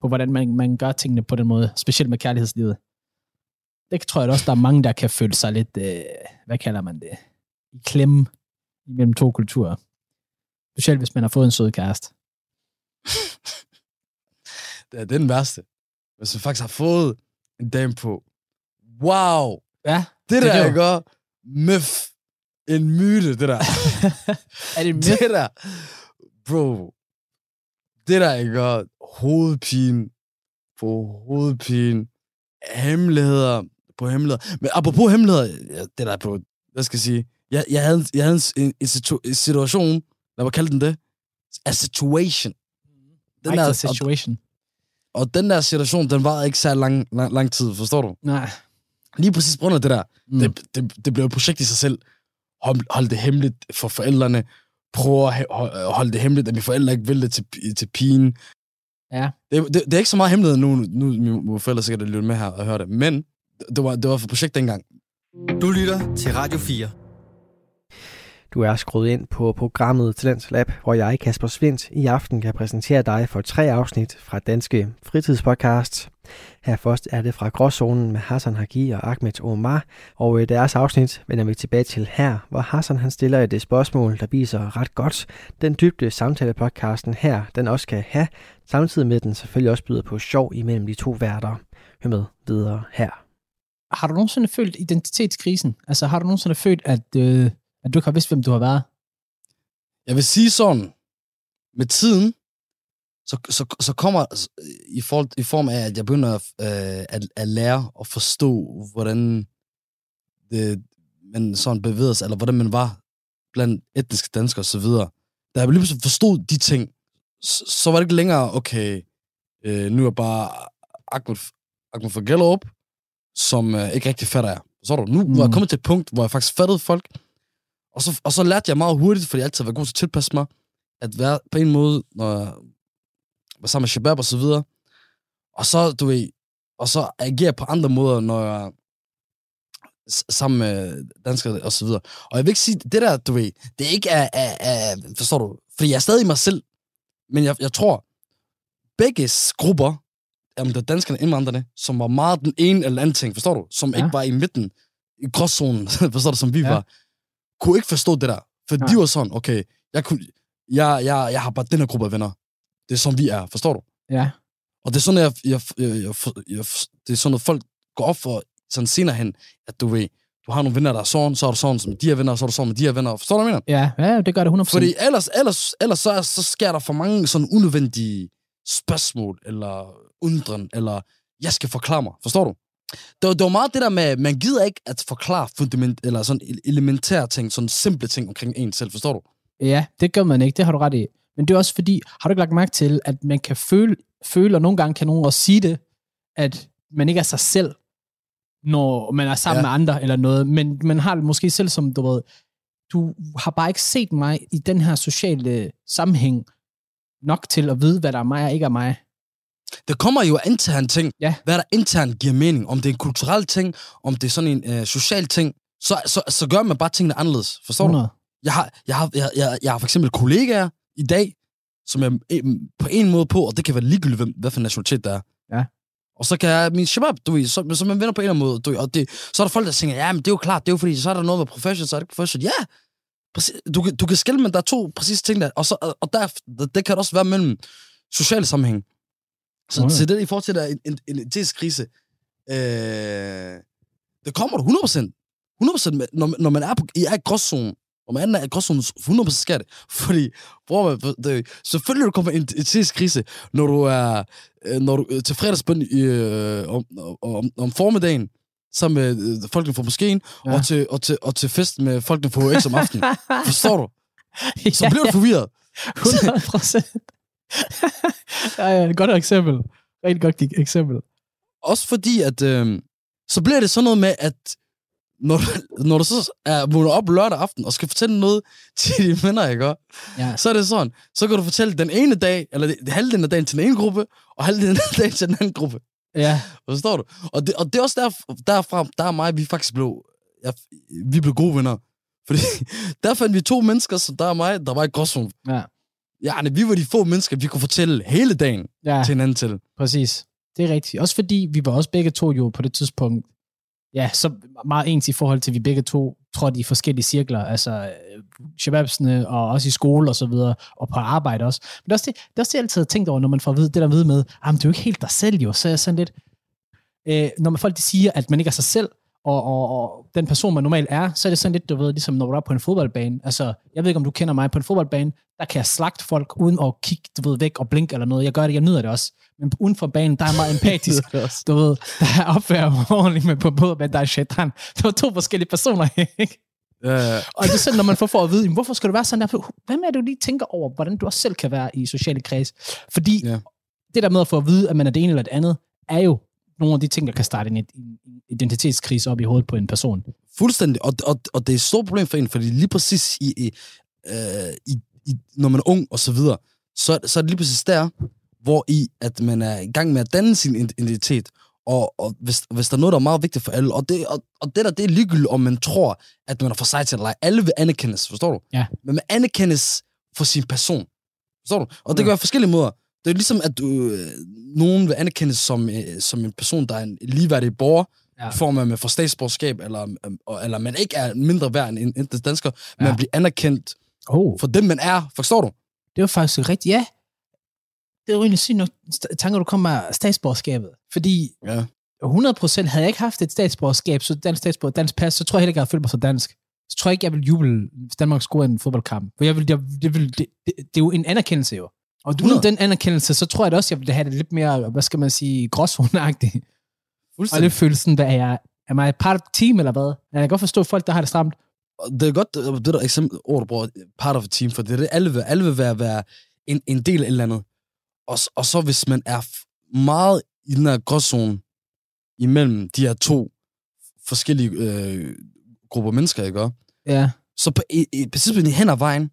på, hvordan man, man gør tingene på den måde, specielt med kærlighedslivet. Det tror jeg også, der er mange, der kan føle sig lidt, øh, hvad kalder man det, i klemme imellem to kulturer. Specielt hvis man har fået en sød kæreste. Det er den værste. Hvis man faktisk har fået en dame på. Wow! Ja, Det, Det det er der, det jo. ikke? Myth. En myte, det der. er det det der. Bro. Det der, ikke? Hovedpine på hovedpine. Hemmeligheder på hemmeligheder. Men apropos hemmeligheder, ja, det der på, hvad skal jeg sige? Jeg, jeg havde, jeg havde en, en, situ, en situation, lad mig kalde den det, a situation. Den der, situation. Og den der situation, den var ikke så lang, lang, lang tid, forstår du? Nej. Lige præcis på grund af det der. Mm. Det, det, det blev et projekt i sig selv. Hold, hold det hemmeligt for forældrene. Prøv at holde det hemmeligt, at mine forældre ikke vil det til, til pigen. Ja. Det, det, det er ikke så meget hemmelighed nu. Nu mine forældre sikkert lytte med her og høre det. Men det var, det var for projekt dengang. Du lytter til Radio 4. Du er skruet ind på programmet Talents Lab, hvor jeg, Kasper Svindt, i aften kan præsentere dig for tre afsnit fra Danske Fritidspodcast. Her først er det fra Gråzonen med Hassan Hagi og Ahmed Omar, og i deres afsnit vender vi tilbage til her, hvor Hassan han stiller øh, et spørgsmål, der viser ret godt den dybde samtalepodcasten her, den også kan have, samtidig med at den selvfølgelig også byder på sjov imellem de to værter. Hør med videre her. har du nogensinde følt identitetskrisen? Altså, har du nogensinde følt, at, øh, at du ikke har vidst, hvem du har været? Jeg vil sige sådan, med tiden, så, så, så kommer i, forhold, i form af, at jeg begynder øh, at, at lære at forstå, hvordan det, man sådan bevæger sig, eller hvordan man var blandt etniske danskere osv. Da jeg lige pludselig forstod de ting, så, så var det ikke længere, okay, øh, nu er jeg bare Ahmed, Ahmed fra Gellerup, som øh, ikke rigtig fatter jeg. Så du, nu mm. var jeg Mm. kommet til et punkt, hvor jeg faktisk fattede folk, og så, og så lærte jeg meget hurtigt, fordi jeg altid været god til at tilpasse mig, at være på en måde, når jeg var sammen med Shabab og så videre, og så, du ved, og så agere på andre måder, når jeg sammen med danskere og så videre. Og jeg vil ikke sige, det der, du ved, det er ikke er, er, er forstår du, fordi jeg er stadig mig selv, men jeg, jeg tror, begge grupper, om det er danskerne og indvandrerne, som var meget den ene eller anden ting, forstår du? Som Ja. ikke var i midten, i gråzonen, forstår du, som vi Ja. var, kunne ikke forstå det der. For Nej. de var sådan, okay, jeg, kunne, jeg, jeg, jeg har bare den her gruppe af venner. Det er som vi er, forstår du? Ja. Og det er sådan, jeg, jeg, jeg, jeg, jeg, det er sådan, at folk går op for sådan senere hen, at du ved, du har nogle venner, der er sådan, så er du sådan som de her venner, så er du sådan med de her venner. Forstår du, hvad jeg mener? Ja, ja det gør det 100%. Fordi ellers, ellers, ellers så, så sker der for mange sådan unødvendige spørgsmål, eller undren, eller jeg skal forklare mig. Forstår du? Det var, det var meget det der med, man gider ikke at forklare fundament, eller sådan elementære ting, sådan simple ting omkring en selv, forstår du? Ja, det gør man ikke, det har du ret i. Men det er også fordi, har du ikke lagt mærke til, at man kan føle, føle og nogle gange kan nogen også sige det, at man ikke er sig selv, når man er sammen Ja. med andre eller noget, men man har det måske selv som, du ved, du har bare ikke set mig i den her sociale sammenhæng nok til at vide, hvad der er mig og ikke er mig. Det kommer jo en ting, Ja. hvad der internt giver mening. Om det er en kulturel ting, om det er sådan en øh, social ting, så, så, så gør man bare tingene anderledes. Forstår du? 100. Jeg har, jeg, har, jeg, jeg, jeg har for eksempel kollegaer i dag, som jeg eh, på en måde på, og det kan være ligegyldigt, hvem, hvad for nationalitet der er. Ja. Og så kan jeg, min shabab, du ved, så, så man vender på en eller anden måde, du ved, og det, så er der folk, der tænker, ja, men det er jo klart, det er jo fordi, så er der noget med profession, så er det ikke profession. Ja, præcis, du, kan- du kan skille, men der er to præcis ting der, og, så, og der, det kan også være mellem sociale sammenhæng. Så, Okay. så det i der, en, en, en identitetskrise, øh, det kommer du 100%. 100% med, når, når man er, på, i er i gråzonen, når man er i gråzonen, 100% skal det. Fordi, bror, man, det, selvfølgelig du kommer en identitetskrise, når du er øh, når du, øh, til fredagsbøn øh, om, om, om formiddagen, sammen med øh, folkene fra moskeen, ja. Ja. og, til, og, til, og til fest med folkene fra HX om aftenen. Forstår du? Så ja, bliver du forvirret. 100 procent. Ja, ja, godt eksempel. Rigtig godt eksempel. Også fordi, at øh, så bliver det sådan noget med, at når, når du så er vågnet op lørdag aften og skal fortælle noget til dine venner, ikke? Ja. så er det sådan, så kan du fortælle den ene dag, eller halvdelen af dagen til den ene gruppe, og halvdelen af dagen til den anden gruppe. Ja, Forstår du? Og det, og det er også der, derfra, der er mig, vi faktisk blev, ja, vi blev gode venner. Fordi der fandt vi to mennesker, som der er mig, der var i gråzone. ja, Ja, vi var de få mennesker, vi kunne fortælle hele dagen ja. til hinanden til. Præcis. Det er rigtigt. Også fordi vi var også begge to jo på det tidspunkt, ja, så meget ens i forhold til, at vi begge to trådte i forskellige cirkler, altså øh, shababsene og også i skole og så videre, og på arbejde også. Men det er også det, det, er også det jeg altid har tænkt over, når man får at vide, det der vide med, at det er jo ikke helt dig selv jo, så er jeg sådan lidt, øh, når man folk de siger, at man ikke er sig selv, og, og, og den person, man normalt er, så er det sådan lidt, du ved, ligesom når du er på en fodboldbane. Altså, jeg ved ikke, om du kender mig på en fodboldbane, der kan jeg slagte folk uden at kigge, du ved, væk og blink eller noget. Jeg gør det, jeg nyder det også. Men uden for banen, der er jeg meget empatisk. du ved, der er opfærd ordentligt med på men der er shaitan. Det var to forskellige personer, ikke? Ja, Og det er sådan, når man får for at vide, hvorfor skal du være sådan der? Hvem er det, du lige tænker over, hvordan du også selv kan være i sociale kreds? Fordi Ja. det der med at få at vide, at man er det ene eller det andet, er jo nogle af de ting, der kan starte en en identitetskrise op i hovedet på en person. Fuldstændig. Og, og, og det er et stort problem for en, fordi lige præcis i, i, øh, i, i, når man er ung og så videre, så, så er det lige præcis der, hvor i, at man er i gang med at danne sin identitet, og, og hvis, hvis der er noget, der er meget vigtigt for alle, og det, og, og det der, det er ligegyldigt, om man tror, at man er for sig til eller ej. Alle vil anerkendes, forstår du? Ja. Men man anerkendes for sin person. Forstår du? Og det Ja. kan være forskellige måder. Det er ligesom, at du, øh, nogen vil anerkendes som, øh, som en person, der er en ligeværdig borger, Ja. i form af, at man får statsborgerskab, eller, og- eller man ikke er mindre værd end en dansker, ja. Man bliver anerkendt Oh. for dem, man er. Forstår du? Det var faktisk rigtigt, ja. Det er jo egentlig sygt nok, tanker, du kommer af statsborgerskabet. Fordi Ja. 100% havde jeg ikke haft et statsborgerskab, så dansk statsborger, dansk pas, så tror jeg heller ikke, jeg havde følt mig så dansk. Så tror jeg ikke, jeg ville juble, hvis Danmark scorede en fodboldkamp. For jeg vil, jeg, det, vil, det, det, det, er jo en anerkendelse jo. Og uden 100. den anerkendelse, så tror jeg da også, jeg ville have det lidt mere, hvad skal man sige, gråzoneagtigt. Og lidt følelsen, hvad er jeg? Er jeg part of team, eller hvad? Jeg kan godt forstå folk, der har det stramt. Det er godt, det der eksempel, ord, bruger, part of a team, for det er det, alle vil, alle vil være, være en, en del af et eller andet. Og, og så hvis man er meget i den her gråzone imellem de her to forskellige øh, grupper mennesker, ikke? Ja. så på et, et, på tidspunkt hen ad vejen,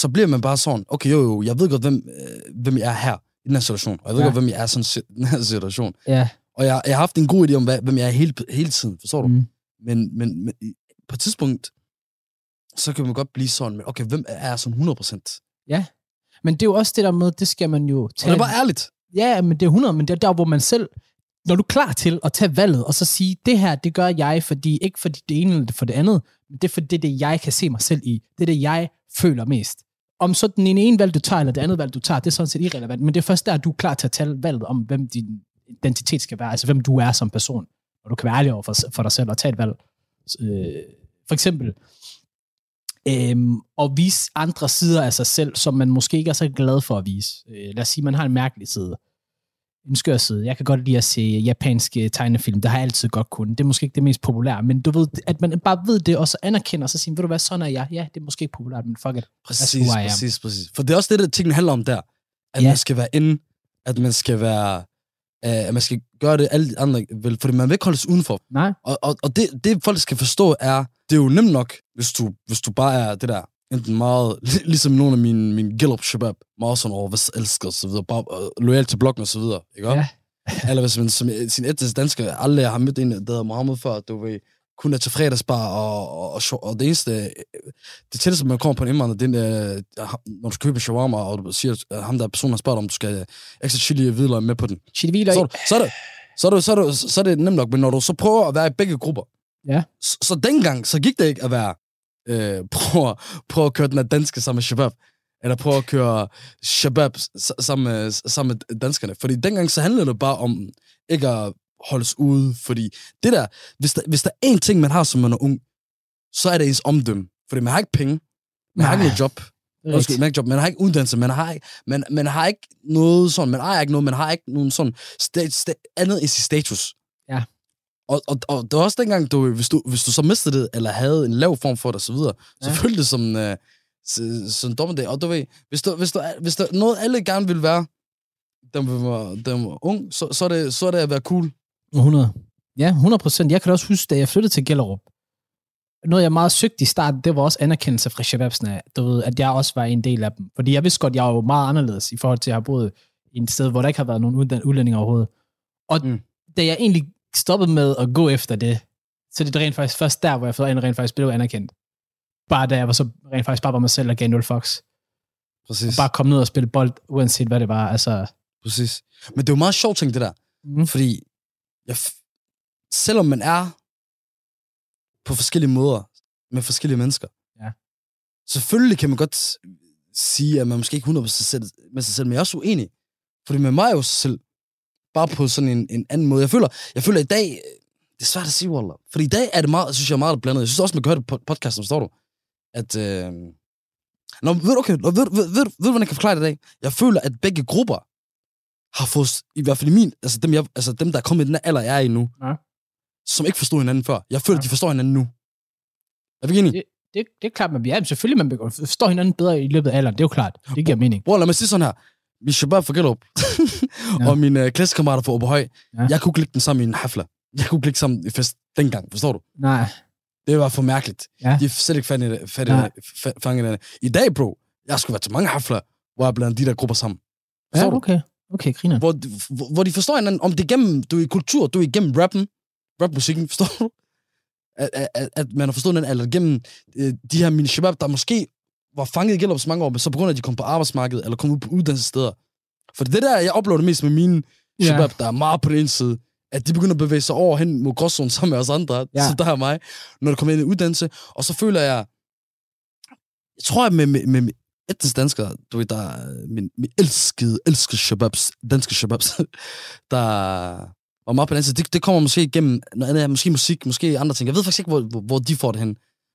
så bliver man bare sådan, okay, jo, jo, jeg ved godt, hvem, øh, hvem jeg er her i den her situation, og jeg ved Ja. ja. godt, hvem jeg er i sådan si- den her situation. Ja. Og jeg, jeg har haft en god idé om, hvad, hvem jeg er hele, hele tiden, forstår du? Mm. Men, men, men i- på et tidspunkt, så kan man godt blive sådan, men okay, hvem er jeg sådan 100%? Men det er jo også det der med, det skal man jo Og tage. det er bare ærligt. Ja, men det er 100, men det er der, hvor man selv, når du er klar til at tage valget, og så sige, det her, det gør jeg, fordi ikke fordi det ene eller for det andet, men det er fordi det det, jeg kan se mig selv i. Det er det, jeg føler mest. Om så den ene, ene valg, du tager, eller det andet valg, du tager, det er sådan set irrelevant, men det er først der, du er klar til at tage valget om, hvem din identitet skal være, altså hvem du er som person. Og du kan være ærlig over for, for dig selv og tage et valg. Øh, for eksempel, øhm, at vise andre sider af sig selv, som man måske ikke er så glad for at vise. Øh, lad os sige, man har en mærkelig side. En skør side. Jeg kan godt lide at se japanske tegnefilm. Det har jeg altid godt kunnet. Det er måske ikke det mest populære, men du ved, at man bare ved det, og så anerkender, og så siger, ved du hvad, sådan er jeg. Ja, det er måske ikke populært, men fuck it. Præcis, præcis, præcis. For det er også det, der tingene handler om der. At Ja. man skal være inde, at man skal være at man skal gøre det, alle de andre vil, fordi man vil ikke holdes udenfor. Nej. Og, og, og det, det, folk skal forstå, er, det er jo nemt nok, hvis du, hvis du bare er det der, enten meget, ligesom nogle af mine, mine Gillup Shabab, meget sådan over, hvis elsker så videre, bare uh, lojal til blokken og så videre, ikke? Ja. Eller hvis man som sin etnisk dansker aldrig har mødt en, der hedder Mohammed før, du ved, kun er til fredagsbar, og, og, og, og det eneste, øh, det tætteste, man kommer på en indvandrer, det er, øh, når du skal købe shawarma, og du siger, at ham der person har spurgt, om du skal ekstra chili og hvidløg med på den. Chili hviler Så, så, er det, så, er det, så, er det, så er det nemt nok, men når du så prøver at være i begge grupper, Ja. så, så dengang, så gik det ikke at være, øh, prøve, prøve at køre den her danske sammen med shabab, eller prøve at køre shabab sammen med, sammen med danskerne. Fordi dengang så handlede det bare om ikke at holdes ude, fordi det der, hvis der, hvis der er én ting, man har, som man er ung, så er det ens omdømme. Fordi man har ikke penge, man har ikke Nej. noget job, Undskyld, man har ikke job, man har ikke uddannelse, man har ikke, man, man har ikke noget sådan, man ejer ikke noget, man har ikke nogen sådan sta, sta, andet i sit status. Og, og, og det var også dengang, du, hvis, du, hvis du så mistede det, eller havde en lav form for det, og så videre, så Ja. følte det som, uh, som dommedag. Og du ved, hvis, du, hvis, du, hvis der er noget, alle gerne vil være, dem var, dem var ung, så, så, er det, så er det at være cool. 100. Ja, 100 procent. Jeg kan da også huske, da jeg flyttede til Gellerup, noget jeg meget søgte i starten, det var også anerkendelse fra shababsene, du ved, at jeg også var en del af dem. Fordi jeg vidste godt, jeg var jo meget anderledes i forhold til, at jeg har boet i et sted, hvor der ikke har været nogen udlændinge overhovedet. Og mm. da jeg egentlig stoppede med at gå efter det, så det er rent faktisk først der, hvor jeg for rent faktisk blev anerkendt. Bare da jeg var så rent faktisk bare var mig selv og gav 0 fox. Præcis. Bare kom ned og spille bold, uanset hvad det var. Altså, Præcis. Men det er jo meget sjovt ting, det der. mm. Fordi jeg, selvom man er på forskellige måder med forskellige mennesker, Ja. selvfølgelig kan man godt sige, at man måske ikke 100% selv, med sig selv, men jeg er også uenig. Fordi med mig er jo sig selv, bare på sådan en, en anden måde. Jeg føler, jeg føler i dag, det er svært at sige, Wallah. Fordi i dag er det meget, synes jeg, meget blandet. Jeg synes også, man kan høre det på podcasten, forstår du? At, øh... Nå, ved, du- okay, nå, ved, ved, ved, ved, du, hvordan jeg kan forklare det i dag? Jeg føler, at begge grupper har fået, i hvert fald i min, altså dem, jeg, altså dem der er kommet i den alder, jeg er i nu, Ja. som ikke forstod hinanden før. Jeg føler, Ja. de forstår hinanden nu. Er vi enige? det, det er klart, man ja, selvfølgelig man forstår hinanden bedre i løbet af alderen. Det er jo klart. Det giver mening. Bror, lad mig sige sådan her. Min shabab fra Gellerup, Ja. ja. og mine øh, klassekammerater fra Åberhøj, Ja. ja. jeg kunne ikke lægge dem sammen i en hafla. Jeg kunne ikke lægge sammen i fest dengang, forstår du? Nej. Det var for mærkeligt. Ja. De er slet ikke fanget det. I dag, bro, jeg skulle være til mange hafler, hvor jeg blandt de der grupper sammen. Ja, Forstår du? okay. Okay, griner. Hvor, hvor, hvor de forstår hinanden, om det er gennem, du er i kultur, du er igennem rappen, rapmusikken, forstår du? At, at, at, man har forstået hinanden, eller gennem øh, de her mini shabab, der måske var fanget i Gellerup så mange år, men så på grund af, at de kom på arbejdsmarkedet, eller kom ud på uddannelsessteder. For det er der, jeg oplever det mest med mine Ja. shabab, der er meget på den ene side, at de begynder at bevæge sig over hen mod gråzonen sammen med os andre, ja. så der er mig, når det kommer ind i uddannelse, og så føler jeg, jeg tror, at med, med, med etnisk danskere, du ved, der er min, min elskede, elskede shababs, danske shababs, der var meget på den anden side. Det, det kommer måske igennem noget andet, måske musik, måske andre ting. Jeg ved faktisk ikke, hvor, hvor, hvor de får det hen.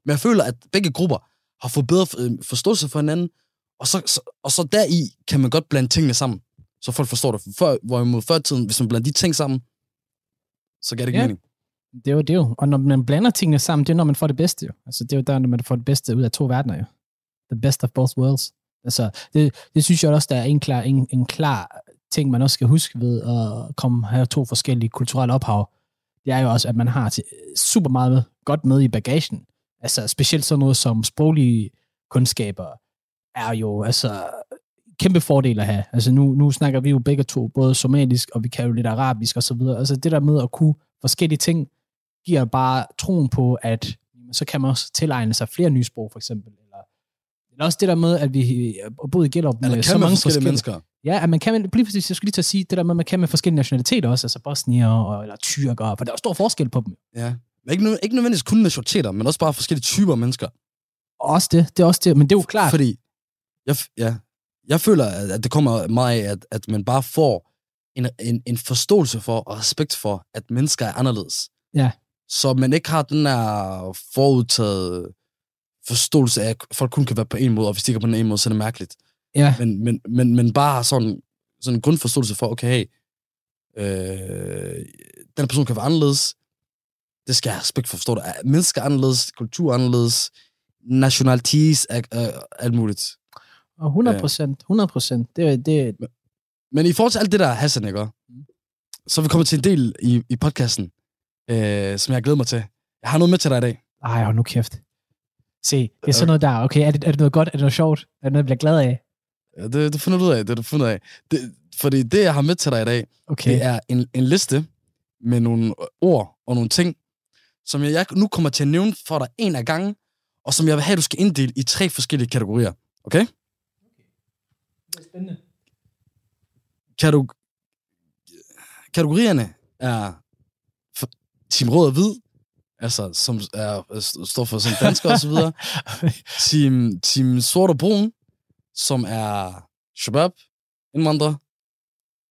Men jeg føler, at begge grupper har fået bedre øh, forståelse for hinanden, og så, så, og så deri kan man godt blande tingene sammen, så folk forstår det. Før, hvorimod før tiden, hvis man blander de ting sammen, så gav det ikke Ja. mening. Det er jo det er jo. Og når man blander tingene sammen, det er når man får det bedste jo. Altså, det er jo der, når man får det bedste ud af to verdener jo. The best of both worlds. Altså, det, det synes jeg også, der er en klar, en, en klar ting, man også skal huske ved at komme have to forskellige kulturelle ophav. Det er jo også, at man har til, super meget godt med i bagagen. Altså, specielt sådan noget som sproglige kundskaber er jo altså kæmpe fordel at have. Altså nu, nu snakker vi jo begge to både somalisk, og vi kan jo lidt arabisk og så videre. Altså det der med at kunne forskellige ting, giver bare troen på, at så kan man også tilegne sig flere nye sprog, for eksempel. Eller, eller også det der med, at vi boede i Gellerup Eller med kan så man mange forskellige forskellige... mennesker. Ja, at man kan, lige præcis, jeg skulle lige til at sige, det der med, at man kan med forskellige nationaliteter også, altså bosnier og, eller tyrker, for der er jo stor forskel på dem. Ja. Ikke, ikke nødvendigvis kun nationaliteter, men også bare forskellige typer af mennesker. Og også det, det er også det, men det er jo klart. Fordi, jeg, ja, jeg føler, at det kommer meget af, at, at man bare får en, en, en forståelse for og respekt for, at mennesker er anderledes. Ja. Så man ikke har den her forudtaget forståelse af, at folk kun kan være på en måde, og hvis de ikke er på den ene måde, så er det mærkeligt. Ja, Men, men, men, men bare har sådan, sådan en grundforståelse for, okay, hey, øh, den person kan være anderledes, det skal jeg have respekt for, forstår du? Mennesker er anderledes, kultur er anderledes, nationalities er øh, alt muligt. og 100 procent, 100 procent. Det, er- det, Men i forhold til alt det der Hassan, ikke? Mm. så er vi kommet til en del i, i podcasten, øh, som jeg glæder mig til. Jeg har noget med til dig i dag. Ej, hold nu kæft. Se, det er sådan noget der. Okay, er det, er det noget godt? Er det noget sjovt? Er det noget, jeg bliver glad af? Ja, det, det finder du ud af. Det du finder ud af. Det, fordi det, jeg har med til dig i dag, Okay. det er en, en liste med nogle ord og nogle ting, som jeg, nu kommer til at nævne for dig en af gangen, og som jeg vil have, du skal inddele i tre forskellige kategorier. Okay? Det er spændende. Kategorierne er Team Rød og Hvid, altså som er, står for som dansker og så videre. Team, team Sort og Brun, som er shabab, indvandrere,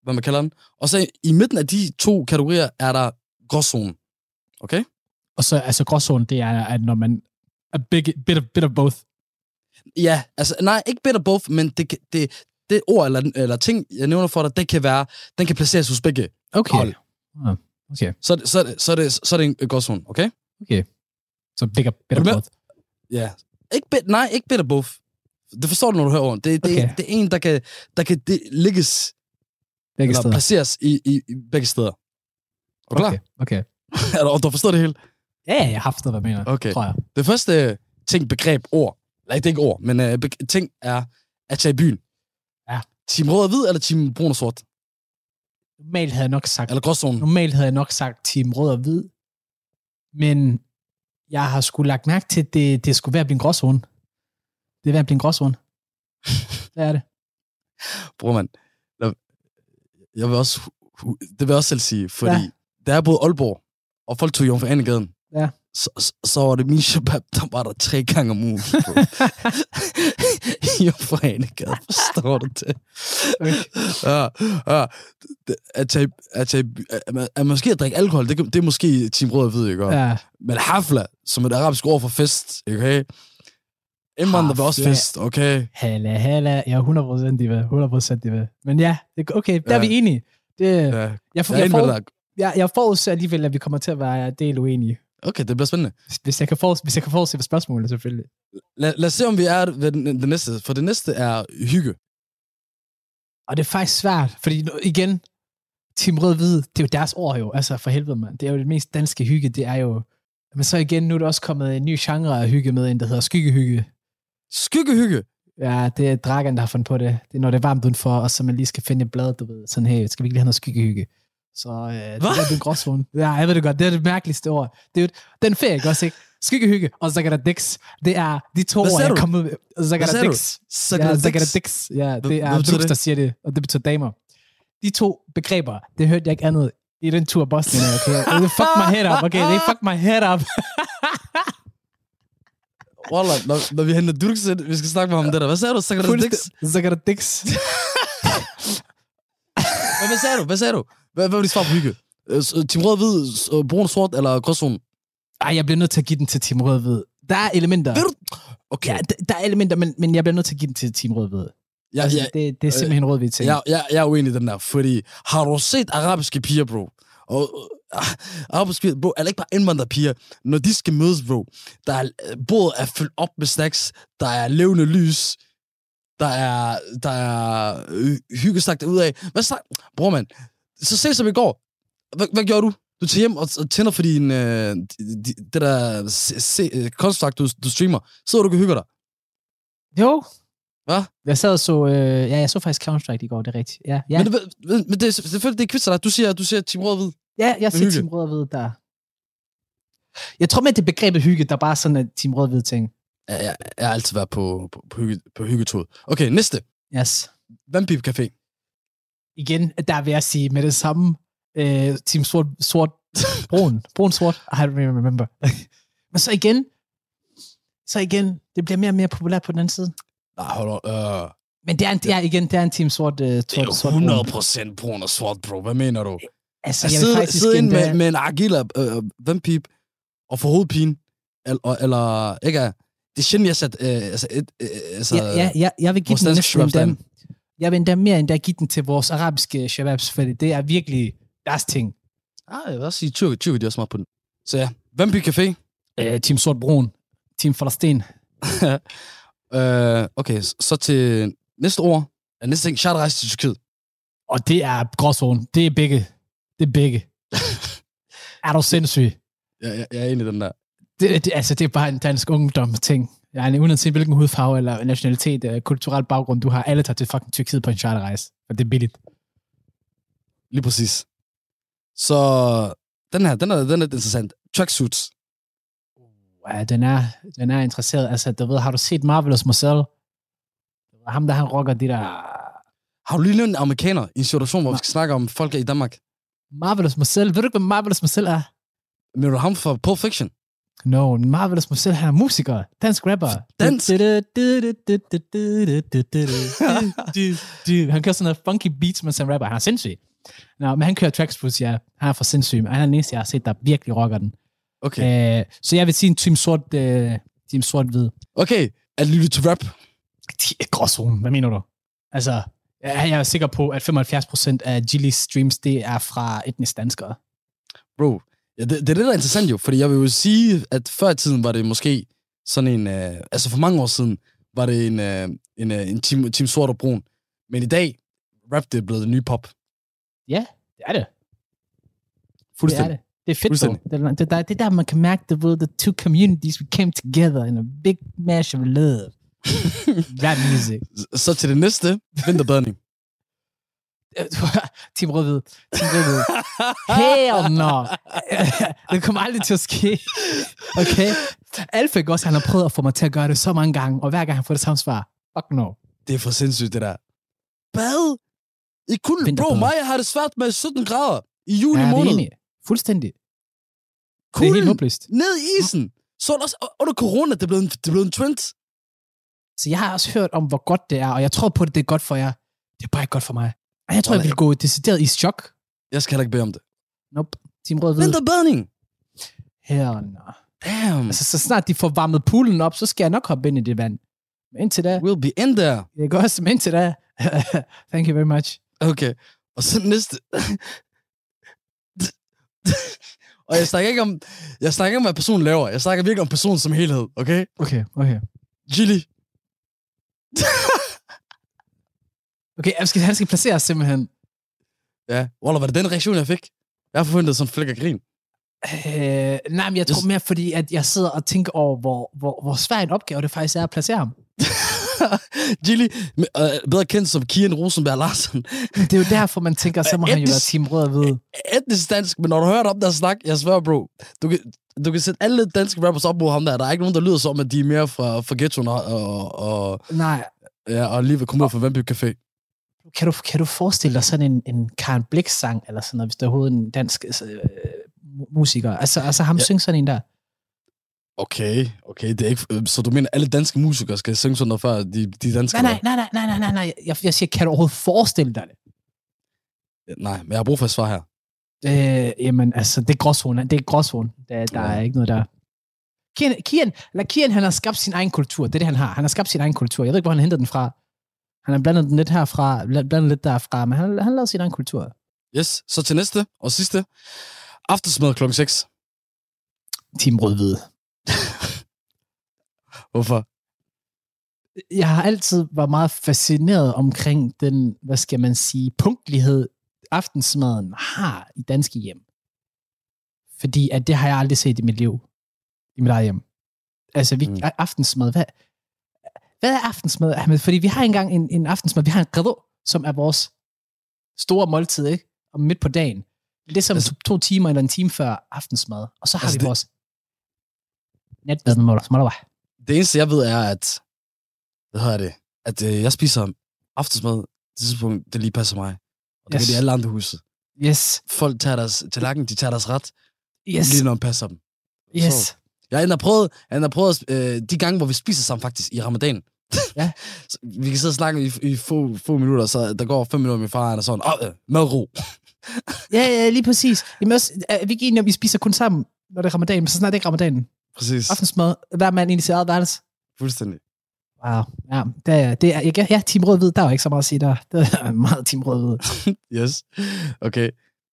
hvad man kalder den. Og så i midten af de to kategorier er der gråzone. Okay? Og så, altså gråzonen, det er, at når man a big, bit, of, bit of both. Ja, altså, nej, ikke better both, men det, det, det ord eller, eller ting, jeg nævner for dig, det kan være, den kan placeres hos begge Okay. hold. Ah, okay, Så, så, det- så, er det, så er det en gråzone, okay? okay. Så big, of, bit of both. Ja. Ikke bit, nej, ikke better both. Det forstår du, når du hører ordene. Det, det, Okay. det er en, der kan, der kan det, ligges Begge eller steder. placeres i, i, i begge steder. Er du klar? Okay, okay. Er du, du har forstået det hele? Ja, jeg har forstået, hvad mener, Okay. tror jeg. Det første ting, begreb, ord. Nej, det er ikke ord, men uh, be- ting er at tage i byen. Ja. Team rød og hvid, eller team brun og sort? Normalt havde jeg nok sagt, Eller gråzone? normalt havde jeg nok sagt team rød og hvid, men jeg har sgu lagt mærke til, at det, det skulle være at blive en gråzone. Det er ved at blive en gråzone. Det er det. Bror, mand. Jeg- vil også, det vil jeg også selv sige, fordi Ja. der er både Aalborg, og folk tog Jomfru Annegaden. Ja. Så, så, så var det min shabab, der var der tre gange om ugen. bro. Jomfru Annegaden, forstår du det? ja, ja. Det- At, tage, at, tage, at, at måske at drikke alkohol, det, det er måske Team Rød Hvid, ikke? Ja, Men hafla, som et arabisk ord for fest, okay? Indvandrer vil også fest, okay? Halla. Jeg er 100% i hvad. 100% i hvad. Men ja, det, okay, der er Ja. vi enige. Det, Ja, jeg, jeg jeg, er for, jeg, jeg forudser alligevel, at vi kommer til at være del uenige. Okay, det bliver spændende. Hvis- jeg kan, for, hvis jeg kan forudse på spørgsmålet, selvfølgelig. Lad, lad os se, om vi er ved den, den næste. For det næste er hygge. Og det er faktisk svært, fordi igen, Team Rød Hvid, det er jo deres ord jo, altså for helvede mand. Det er jo det mest danske hygge, det er jo... Men så igen, nu er der også kommet en ny genre af hygge med ind, der hedder skyggehygge. Skyggehygge. Ja, det er Dragan, der har fundet på det. Det er, når det er varmt udenfor, og så man lige skal finde et blad, du ved. Sådan, hey, skal vi ikke lige have noget skyggehygge? Så øh, det er den gråzone. Ja, jeg ved det godt. Det er det mærkeligste ord. Det er den ferie, ikke også, ikke? Skyggehygge, og så kan der dix. Det er de to ord, jeg er kommet med. Og så kan Hvad der sagde du? dix. Så ja, det er det? der siger det, og det betyder damer. De to begreber, det hørte jeg ikke andet i den tur Bosnien, okay? Det fuck my head up, okay? Det fuck my head up. Wallah, når, når vi henter Dux ind, vi skal snakke med ham der. Hvad sagde du? Så kan der dix. Så kan der dix. Hvad, hvad sagde du? Hvad sagde du? Hvad, hvad var dit svar på hygge? Øh, Team rød, hvid, s- øh, brun, sort eller gråzone? Ej, jeg bliver nødt til at give den til Team Rød Hvid. Der er elementer. Ved du? Okay. Ja, d- der er elementer, men, men jeg bliver nødt til at give den til Team Rød Hvid. Ja, Altså, ja, det, det er simpelthen rød hvid ting. jeg, jeg, jeg er uenig i den der, fordi har du set arabiske piger, bro? Og uh, arabiske piger, bro, eller ikke bare indvandrerpiger, når de skal mødes, bro, der er, øh, bordet er fyldt op med snacks, der er levende lys, der er, der er øh, hyggesnak ud af. Hvad snak? Bror, mand, så se som i går. Hvad, hvad gjorde du? Du tager hjem og, og tænder for din, øh, de, de, det der se, se, øh, konstrukt, du, du streamer. Sidder du og hygger dig. Jo. Hvad? Jeg sad og så... Øh, ja, jeg så faktisk Counter-Strike i går, det er rigtigt. Ja, ja. Men, det, men det, er selvfølgelig, det er kvitser dig. Du siger, du siger Team Rød Hvid. ja jeg siger. Team Rød Hvid der. Jeg tror med, det begrebet hygge, der bare sådan en Team Rød Hvid ting. Jeg, jeg, jeg har altid været på, på, på, hygge, på hyggetod. Okay, næste. Yes. Vampip Café. Igen, der vil jeg sige med det samme øh, Team Sort, sort brun. brun sort. I don't remember. Men så igen, så igen, det bliver mere og mere populært på den anden side. Nej, hold on. Øh, Men det er, en, det er igen, det er en Team Sort, øh, det sort, er sort jo brun. 100% brun og sort, bro. Hvad mener du? Altså, At jeg vil sidde, faktisk sidde ind med, med en Agila øh, vampip og få hovedpine, eller, eller ikke er- det er sjældent, jeg har sat, øh, altså, et, øh, altså, ja, ja, ja, jeg vil give den næsten shababs jeg vil endda mere endda give den til vores arabiske shababs, fordi det er virkelig deres ting. Ah, jeg vil også sige, tyrker, tyrker, de er også meget på den. Så ja, Vampip Café. Øh, team Sort Brun, Team Falastin. øh, okay, så- til næste ord. Ja, næste ting, charterrejse til Tyrkiet. Og det er gråzone. Det er begge. Det er begge. er du sindssyg? Jeg, jeg, jeg er enig i den der. Det, det, altså, det er bare en dansk ungdom ting. Jeg er uanset hvilken hudfarve eller nationalitet, uh, kulturel baggrund du har, alle tager til fucking Tyrkiet på en charterrejse. Og det er billigt. Lige præcis. Så den her, den er, den er lidt interessant. Tracksuits. Ja, den er, den er interesseret. Altså, du ved, har du set Marvelous Marcel? Ham, der han rocker de der... Har du lige nævnt en amerikaner i en situation, hvor vi skal snakke om folk i Danmark? Marvelous Marcel. Ved du ikke, hvad Marvelous Marcel er? Men du ham fra Pulp Fiction? No, Marvelous Marcel, han er musiker. Dansk rapper. Dansk? Han kører sådan noget funky beats, mens han rapper. Han er sindssyg. Nå, men han kører tracks, ja. Han er for sindssyg. Han er den eneste, jeg har set, der virkelig rocker den. Okay. Øh, så jeg vil sige en team sort, øh, team sort-hvid. Okay, at lytte til rap. Gråzone, hvad mener du? Altså, jeg jeg er sikker på, at 75% af Gillies streams, det er fra etnisk danskere. Bro, ja, det, det er det, der er interessant jo, fordi jeg vil jo sige, at før i tiden var det måske sådan en, øh, altså for mange år siden, var det en, øh, en, øh, en team, team sort og brun. Men i dag, rap det er blevet den nye pop. Ja, det er det. Det er Fuldstændig. det. Det er fedt, dog. Fuldstændig. Det, er- det, er der, det er der, man kan mærke, the, the two communities, we came together in a big mash of love. Rap music. Så til det næste, vinterbadning. Team Rødhvid. Team Rødhvid. Hell no. det kommer aldrig til at ske. Okay? Alfik også, han har prøvet at få mig til at gøre det så mange gange, og hver gang han får det samme svar. Fuck no. Det er for sindssygt, det der. Bad? I kun, bro, mig har det svært med 17 grader i juli Ja, måned. enig. Fuldstændig. Det er Kulden helt håbløst. ned i isen. Så er der også under corona, det er blevet, en- det blevet en trend. Så jeg har også hørt om, hvor godt det er, og jeg tror på, at det er godt for jer. Det er bare ikke godt for mig. Og jeg tror, jeg Nej. vil gå decideret i chok. Jeg skal heller ikke bede om det. Nope. Team Rødhvid. Vinterbadning. Hell no. Damn. Altså, så snart de får varmet poolen op, så skal jeg nok hoppe ind i det vand. Men indtil da, We'll be in there. jeg går også, men indtil da, thank you very much. Okay. Og så næste. og jeg snakker ikke om, jeg snakker ikke om, hvad personen laver. Jeg snakker virkelig om personen som helhed, okay? Okay, okay. Gilly. Okay, jeg skal, han skal placeres simpelthen. Ja. Wallah, var det den reaktion, jeg fik? Jeg har forventet sådan flæk af grin. Øh, nej, men jeg tror mere, fordi at jeg sidder og tænker over, hvor, hvor, hvor svær en opgave det faktisk er at placere ham. Gilly, øh, bedre kendt som Kian Rosenberg Larsen. Det er jo derfor, man tænker, så må han jo være Etnisk- Team Rød og Hvid. Etnisk dansk, men når du hører om der snak, jeg svær, bro, du kan, du kan sætte alle danske rappers op mod ham der. Der er ikke nogen, der lyder som, at de er mere fra, fra ghettoen og, og, og, Nej, ja, og lige vil komme ud fra Vampyr Café. Kan du, kan du forestille dig sådan en, en Karen Blix-sang, eller sådan noget, hvis der er overhovedet en dansk altså, øh, mu- musiker? Altså, altså ham Ja. synge sådan en der. Okay, okay, det er ikke... øh, Så du mener, alle danske musikere skal synge sådan noget, før de, de danske? Nej, nej, nej, nej, nej, nej, nej. Jeg, jeg siger, kan du overhovedet forestille dig det? Nej, men jeg har brug for et svar her. Øh, jamen, altså, det er gråzone. Det er gråzone. Der, der Ja. er ikke noget der. Kian, Kian, eller Kian, han har skabt sin egen kultur. Det er det, han har. Han har skabt sin egen kultur. Jeg ved ikke, hvor han hentede den fra. Han har blandet den lidt herfra, bl- blandet lidt derfra, men han, han lavet sin egen kultur. Yes, så til næste og sidste. Aftensmad klokken 6. Team Rødhvide. Hvorfor? Jeg har altid været meget fascineret omkring den, hvad skal man sige, punktlighed, aftensmaden har i danske hjem. Fordi at det har jeg aldrig set i mit liv. I mit eget hjem. Altså, vi, mm. aftensmad, hvad, hvad er aftensmad? Ahmed? Fordi vi har engang en, en aftensmad, vi har en gado, som er vores store måltid, ikke? Om midt på dagen. Det er som Altså- to, timer eller en time før aftensmad. Og så har Altså, vi det- vores netbadmål, som er Det eneste, jeg ved, er, at... Hvad hedder det? At øh, jeg spiser aftensmad til tidspunkt, det lige passer mig. Og det Yes. kan de alle andre huse. Yes, Folk tager deres tallerken, de tager deres ret, yes, lige når det passer dem. yes. Så- Jeg har prøvet, jeg har prøvet øh, de gange, hvor vi spiser sammen faktisk i ramadan. Ja. så vi kan sidde og snakke i, i få, få minutter, så der går fem minutter, min far han er sådan, åh, øh, madro. Ja, ja, lige præcis. Jamen også, er vi om, at vi spiser kun sammen, når det er ramadan, men så snart det ikke er ramadan. Præcis. Aftensmad, hver mand ind i sit eget værelse. Fuldstændig. Wow. Ja, det er, det er, ja, ja, Team Rød-Hvid, der er jo ikke så meget at sige der. Det er meget Team Rød-Hvid. Yes. Okay.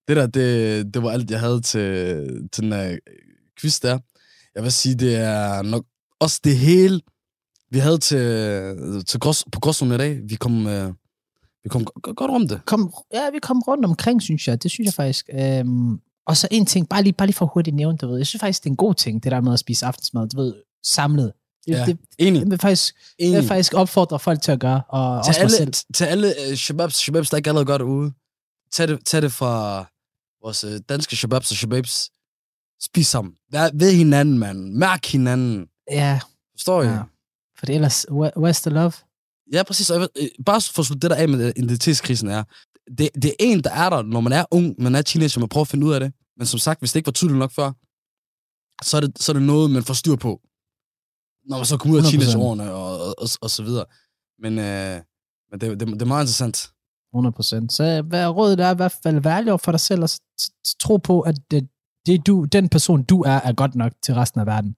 Det der, det, det var alt, jeg havde til, til den her quiz der. Jeg vil sige, det er nok også det hele, vi havde til, til grås, på Gråsum i dag. Vi kom, øh, Vi kom go- godt om det. kom, ja, vi kom rundt omkring, synes jeg. Det synes jeg faktisk. Øhm, og så en ting, bare lige, bare lige for hurtigt nævne, du ved. Jeg synes faktisk, det er en god ting, det der med at spise aftensmad, du ved, samlet. Det, Ja, det, Enig. det, vil faktisk, Enig. vil faktisk opfordre folk til at gøre, og til også mig selv. alle, til alle uh, shababs, shababs, der ikke allerede gør det ude. Tag det, tag det fra vores uh, danske shababs og shababs. Spis sammen. Vær ved hinanden, mand. Mærk hinanden. Ja, Forstår I? ja. For ellers, where, where's the love? ja, præcis. Og jeg øh, bare for at slutte det der af med øh, identitetskrisen er, det, det er en, der er der, når man er ung, man er teenager, man prøver at finde ud af det. Men som sagt, hvis det ikke var tydeligt nok før, så er det, så er det noget, man får styr på. Når man så kommer ud af 100%. teenageårene og, og, og, og så videre. Men, øh, men det, det, det er meget interessant. 100%. Så hvad rådet er i hvert fald over for dig selv, og tro på, at det, det du, den person, du er, er godt nok til resten af verden.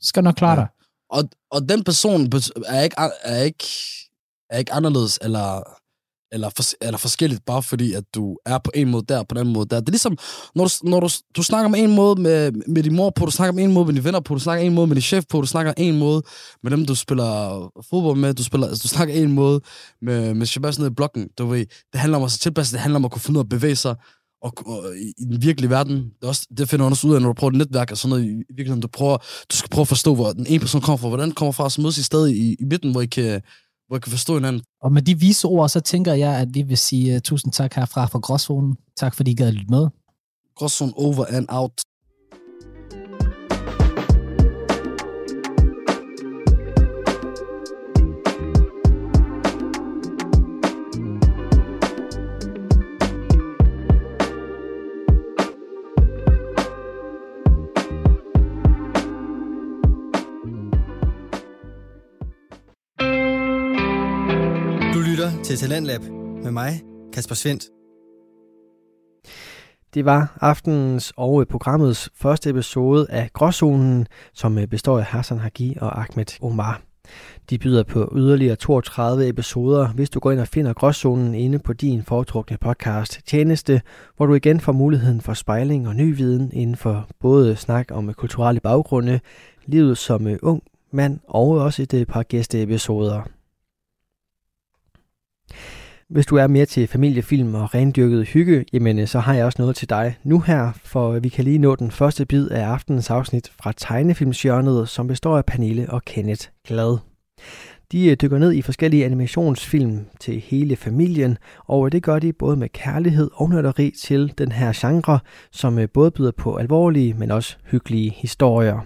Du skal nok klare Ja. dig. Og, og den person er ikke, er ikke, er ikke anderledes eller, eller, fors, eller forskelligt, bare fordi, at du er på en måde der, på den anden måde der. Det er ligesom, når du, når du, du snakker om en måde med, med din mor på, du snakker om en måde med dine venner på, du snakker en måde med din chef på, du snakker en måde med dem, du spiller fodbold med, du, spiller, altså, du snakker en måde med, med Shabazz nede i blokken. Du ved, det handler om at se tilpasse, det handler om at kunne finde ud af at bevæge sig, og, og i, den virkelige verden, det, er også, det finder man også ud af, når du prøver et netværk og sådan noget, i virkeligheden, du, prøver, du skal prøve at forstå, hvor den ene person kommer fra, hvordan den kommer fra, så mødes I stadig i, i midten, hvor I kan, hvor I kan forstå hinanden. Og med de vise ord, så tænker jeg, at vi vil sige uh, tusind tak herfra fra Gråzonen. Tak fordi I gad at lytte med. Gråzone over and out. Til Talentlab med mig, Kasper Svendt. Det var aftenens og programmets første episode af Gråzonen, som øh, består af Hassan Hagi og Ahmed Omar. De byder på yderligere 32 episoder, hvis du går ind og finder Gråzonen inde på din foretrukne podcast tjeneste, hvor du igen får muligheden for spejling og ny viden inden for både snak om øh, kulturelle baggrunde, livet som øh, ung mand og også et par gæsteepisoder. Hvis du er mere til familiefilm og rendyrket hygge, jamen øh, så har jeg også noget til dig nu her, for vi kan lige nå den første bid af aftenens afsnit fra tegnefilmsjørnet, som består af Pernille og Kenneth Glad. De øh, dykker ned i forskellige animationsfilm til hele familien, og øh, det gør de både med kærlighed og nørderi til den her genre, som både byder på alvorlige, men også hyggelige historier.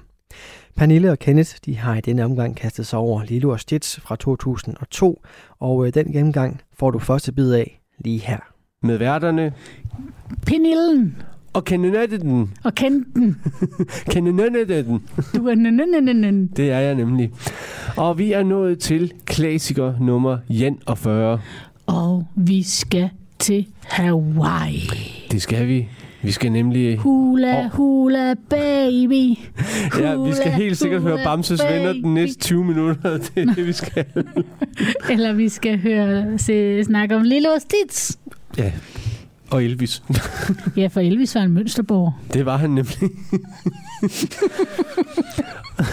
Pernille og Kenneth de har i denne omgang kastet sig over Lilo og Stitch fra 2002, og øh, den gennemgang får du første bid af lige her. Med værterne Penillen og kandidaten. og Kenten. Kandidaten. Du er nønnenønnen. Det er jeg nemlig. Og vi er nået til klassiker nummer Jan og 40. Og vi skal til Hawaii. Det skal vi. Vi skal nemlig... Hula, hula, baby. Ja, vi skal Hula, helt sikkert høre hula, Bamses venner den baby. næste 20 minutter. Det er det, vi skal. Eller vi skal høre, se, snakke om Lille og Stitz. Ja. Og Elvis. Ja, for Elvis var en mønsterborg. Det var han nemlig.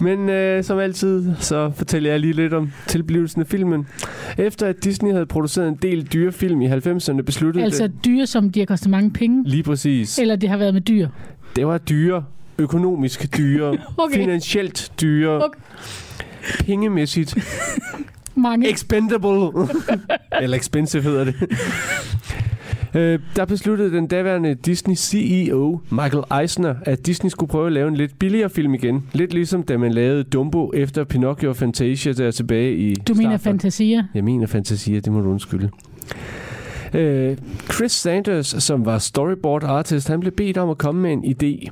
Men øh, som altid, så fortæller jeg lige lidt om tilblivelsen af filmen. Efter at Disney havde produceret en del dyrefilm i 90'erne, besluttede Altså det dyr, som de har kostet mange penge. lige præcis. Eller det har været med dyr. Det var dyre, økonomisk dyre, Okay. finansielt dyre, Okay. pengemæssigt, Mange. expendable, eller expensive hedder det. Øh, der besluttede den daværende Disney CEO, Michael Eisner, at Disney skulle prøve at lave en lidt billigere film igen. Lidt ligesom da man lavede Dumbo efter Pinocchio og Fantasia der tilbage i du mener fantasier? Jeg mener Fantasia, det må du undskylde. Øh, Chris Sanders, som var storyboard artist, han blev bedt om at komme med en idé.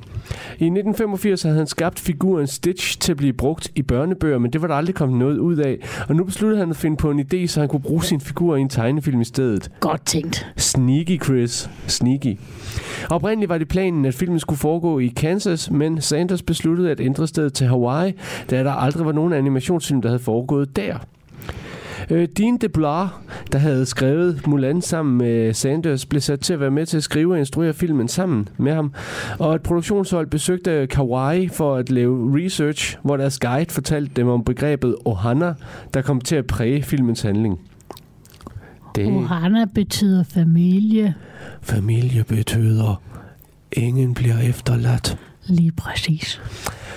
I 1985 havde han skabt figuren Stitch til at blive brugt i børnebøger, men det var der aldrig kommet noget ud af. Og nu besluttede han at finde på en idé, så han kunne bruge sin figur i en tegnefilm i stedet. Godt tænkt. Sneaky Chris. Sneaky. Oprindeligt var det planen, at filmen skulle foregå i Kansas, men Sanders besluttede at ændre stedet til Hawaii, da der aldrig var nogen animationsfilm, der havde foregået der. Øh, Dean DeBlar, der havde skrevet Mulan sammen med Sanders, blev sat til at være med til at skrive og instruere filmen sammen med ham. Og et produktionshold besøgte Kauai for at lave research, hvor deres guide fortalte dem om begrebet Ohana, der kom til at præge filmens handling. Det Ohana betyder familie. familie betyder, ingen bliver efterladt. Lige præcis.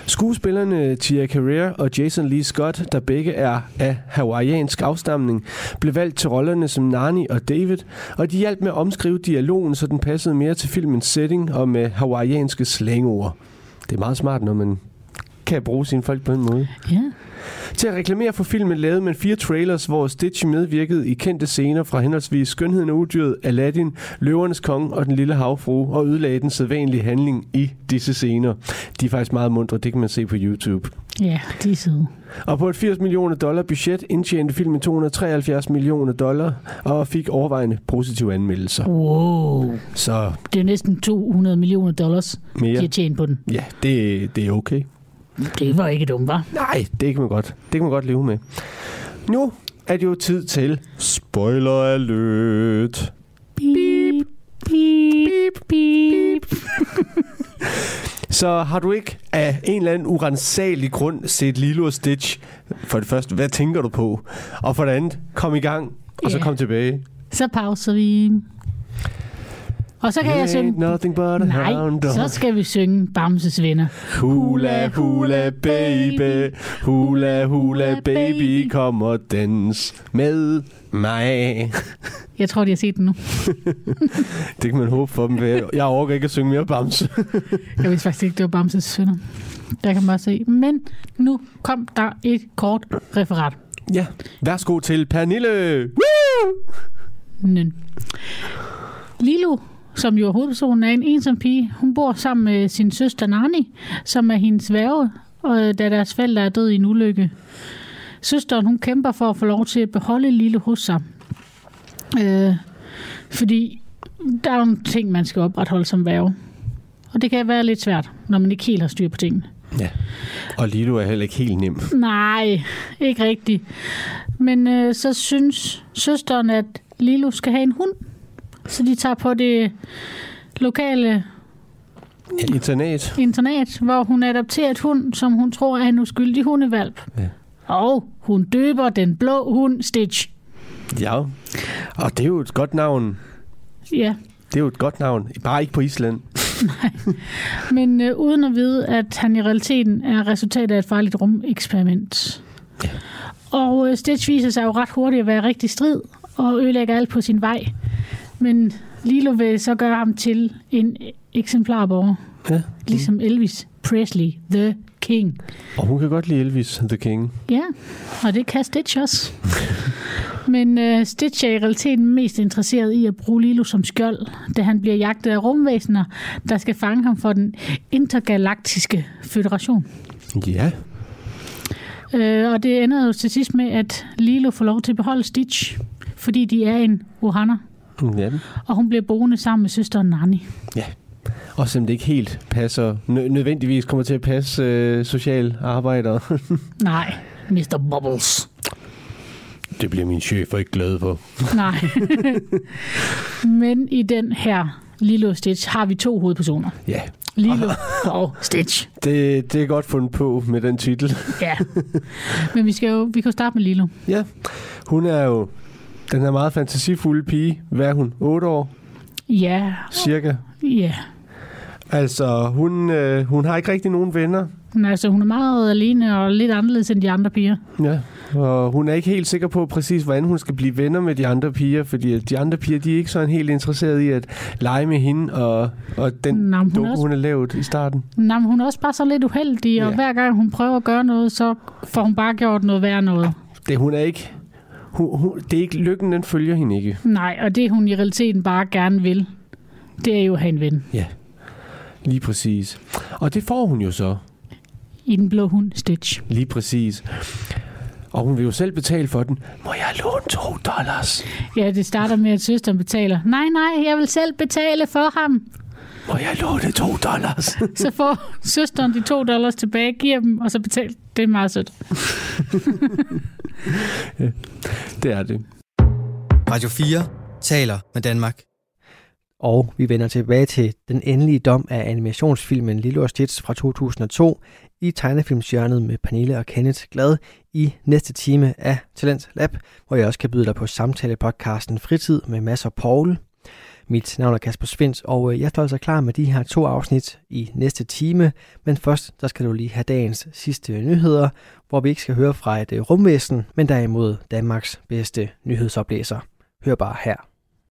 Skuespillerne Tia Carrere og Jason Lee Scott, der begge er af hawaiiansk afstamning, blev valgt til rollerne som Nani og David, og de hjalp med at omskrive dialogen, så den passede mere til filmens setting og med hawaiianske slangord. Det er meget smart, når man kan bruge sine folk på den måde. Ja. Til at reklamere for filmen lavede man fire trailers, hvor Stitch medvirkede i kendte scener fra henholdsvis Skønheden og Udyret, Aladdin, Løvernes Konge og Den Lille Havfru, og ødelagde den sædvanlige handling i disse scener. De er faktisk meget mundre, det kan man se på YouTube. Ja, de er søde. Og på et 80 millioner dollar budget indtjente filmen 273 millioner dollar og fik overvejende positive anmeldelser. Wow. Så Det er næsten 200 millioner dollars, de mere, har tjent på den. ja, det, det er okay. Det var ikke dumt, var? Nej, det kan man godt. Det kan man godt leve med. Nu er det jo tid til Spoiler Alert. Beep, beep, beep. Så har du ikke af en eller anden urensagelig grund set Lilo og Stitch, for det første, hvad tænker du på? Og for det andet, kom i gang, og så Ja. kom tilbage. Så pauser vi. Og så kan jeg Ain't synge... nothing but a Nej, hound dog. så skal vi synge Bamses venner. Hula, hula, baby. Hula, hula, baby. Kom og dans med mig. Jeg tror, de har set den nu. Det kan man håbe for dem. Jeg jeg orker ikke at synge mere Bamse. Jeg vidste faktisk ikke, det var Bamses venner. Der kan man bare se. Men nu kom der et kort referat. Ja, værsgo til Pernille. Woo! Nen. Lilo, som jo er hovedpersonen, er en ensom pige. Hun bor sammen med sin søster Nani, som er hendes værge, og da deres forældre er død i en ulykke. Søsteren, hun kæmper for at få lov til at beholde Lilo hos sig. Øh, fordi der er nogle ting, man skal opretholde som værge. Og det kan være lidt svært, når man ikke helt har styr på tingene. Ja, og Lilo er heller ikke helt nem. Nej, ikke rigtigt. Men øh, så synes søsteren, at Lilo skal have en hund. Så de tager på det lokale Internat. internat, hvor hun adopterer et hund, som hun tror er en uskyldig hundevalp. Ja. Og hun døber den blå hund Stitch. Ja, og det er jo et godt navn. Ja, Det er jo et godt navn. Bare ikke på Island. men øh, uden at vide, at han i realiteten er resultatet af et farligt rumeksperiment. Ja. Og øh, Stitch viser sig jo ret hurtigt at være rigtig strid og ødelægger alt på sin vej. Men Lilo vil så gøre ham til en eksemplarborger, Ja. ligesom Elvis Presley, The King. Og hun kan godt lide Elvis the King. Ja, og det kan Stitch også. Men øh, Stitch er i realiteten mest interesseret i at bruge Lilo som skjold, da han bliver jagtet af rumvæsener, der skal fange ham for den intergalaktiske føderation. Ja. Øh, og det ender jo til sidst med, at Lilo får lov til at beholde Stitch, fordi de er en Ohana, ja. og hun bliver boende sammen med søsteren Nani. Og selvom det ikke helt passer, nø- nødvendigvis kommer til at passe øh, social arbejder. Nej, Mr. Bubbles. det bliver min chef ikke glad for. Nej. Men i den her Lilo Stitch har vi to hovedpersoner. Ja, Lilo og Stitch. det, det er godt fundet på med den titel. Ja. Men vi skal jo vi kan jo starte med Lilo. Ja, hun er jo den her meget fantasifulde pige. Hvad er hun? 8 år, Ja, cirka. ja. Altså, hun, øh, hun har ikke rigtig nogen venner. Men altså, hun er meget alene og lidt anderledes end de andre piger. Ja, og hun er ikke helt sikker på præcis, hvordan hun skal blive venner med de andre piger, fordi de andre piger, de er ikke sådan helt interesserede i at lege med hende og, og den Nå, hun, er også, hun er lavet i starten. nå, hun er også bare så lidt uheldig, og Ja. hver gang hun prøver at gøre noget, så får hun bare gjort noget værd noget. Det, hun er ikke... Hun, hun, det er ikke lykken, den følger hende ikke. Nej, og det hun i realiteten bare gerne vil, det er jo at have en ven. Lige præcis. Og det får hun jo så. I den blå hund, Stitch. Lige præcis. Og hun vil jo selv betale for den. Må jeg låne to dollars? Ja, det starter med, at søsteren betaler. Nej, nej, jeg vil selv betale for ham. Må jeg låne to dollars? Så får søsteren de to dollars tilbage, giver dem, og så betaler. Det er meget sødt. det er det. Radio 4 taler med Danmark. Og vi vender tilbage til den endelige dom af animationsfilmen Lilo og Stitch fra 2002 i tegnefilmsjørnet med Pernille og Kenneth Glad i næste time af Talent Lab, hvor jeg også kan byde dig på samtale-podcasten Fritid med Mads og Paul. Mit navn er Kasper Svens, og øh, jeg står altså klar med de her to afsnit i næste time. Men først, der skal du lige have dagens sidste nyheder, hvor vi ikke skal høre fra et øh, rumvæsen, men derimod Danmarks bedste nyhedsoplæser. Hør bare her.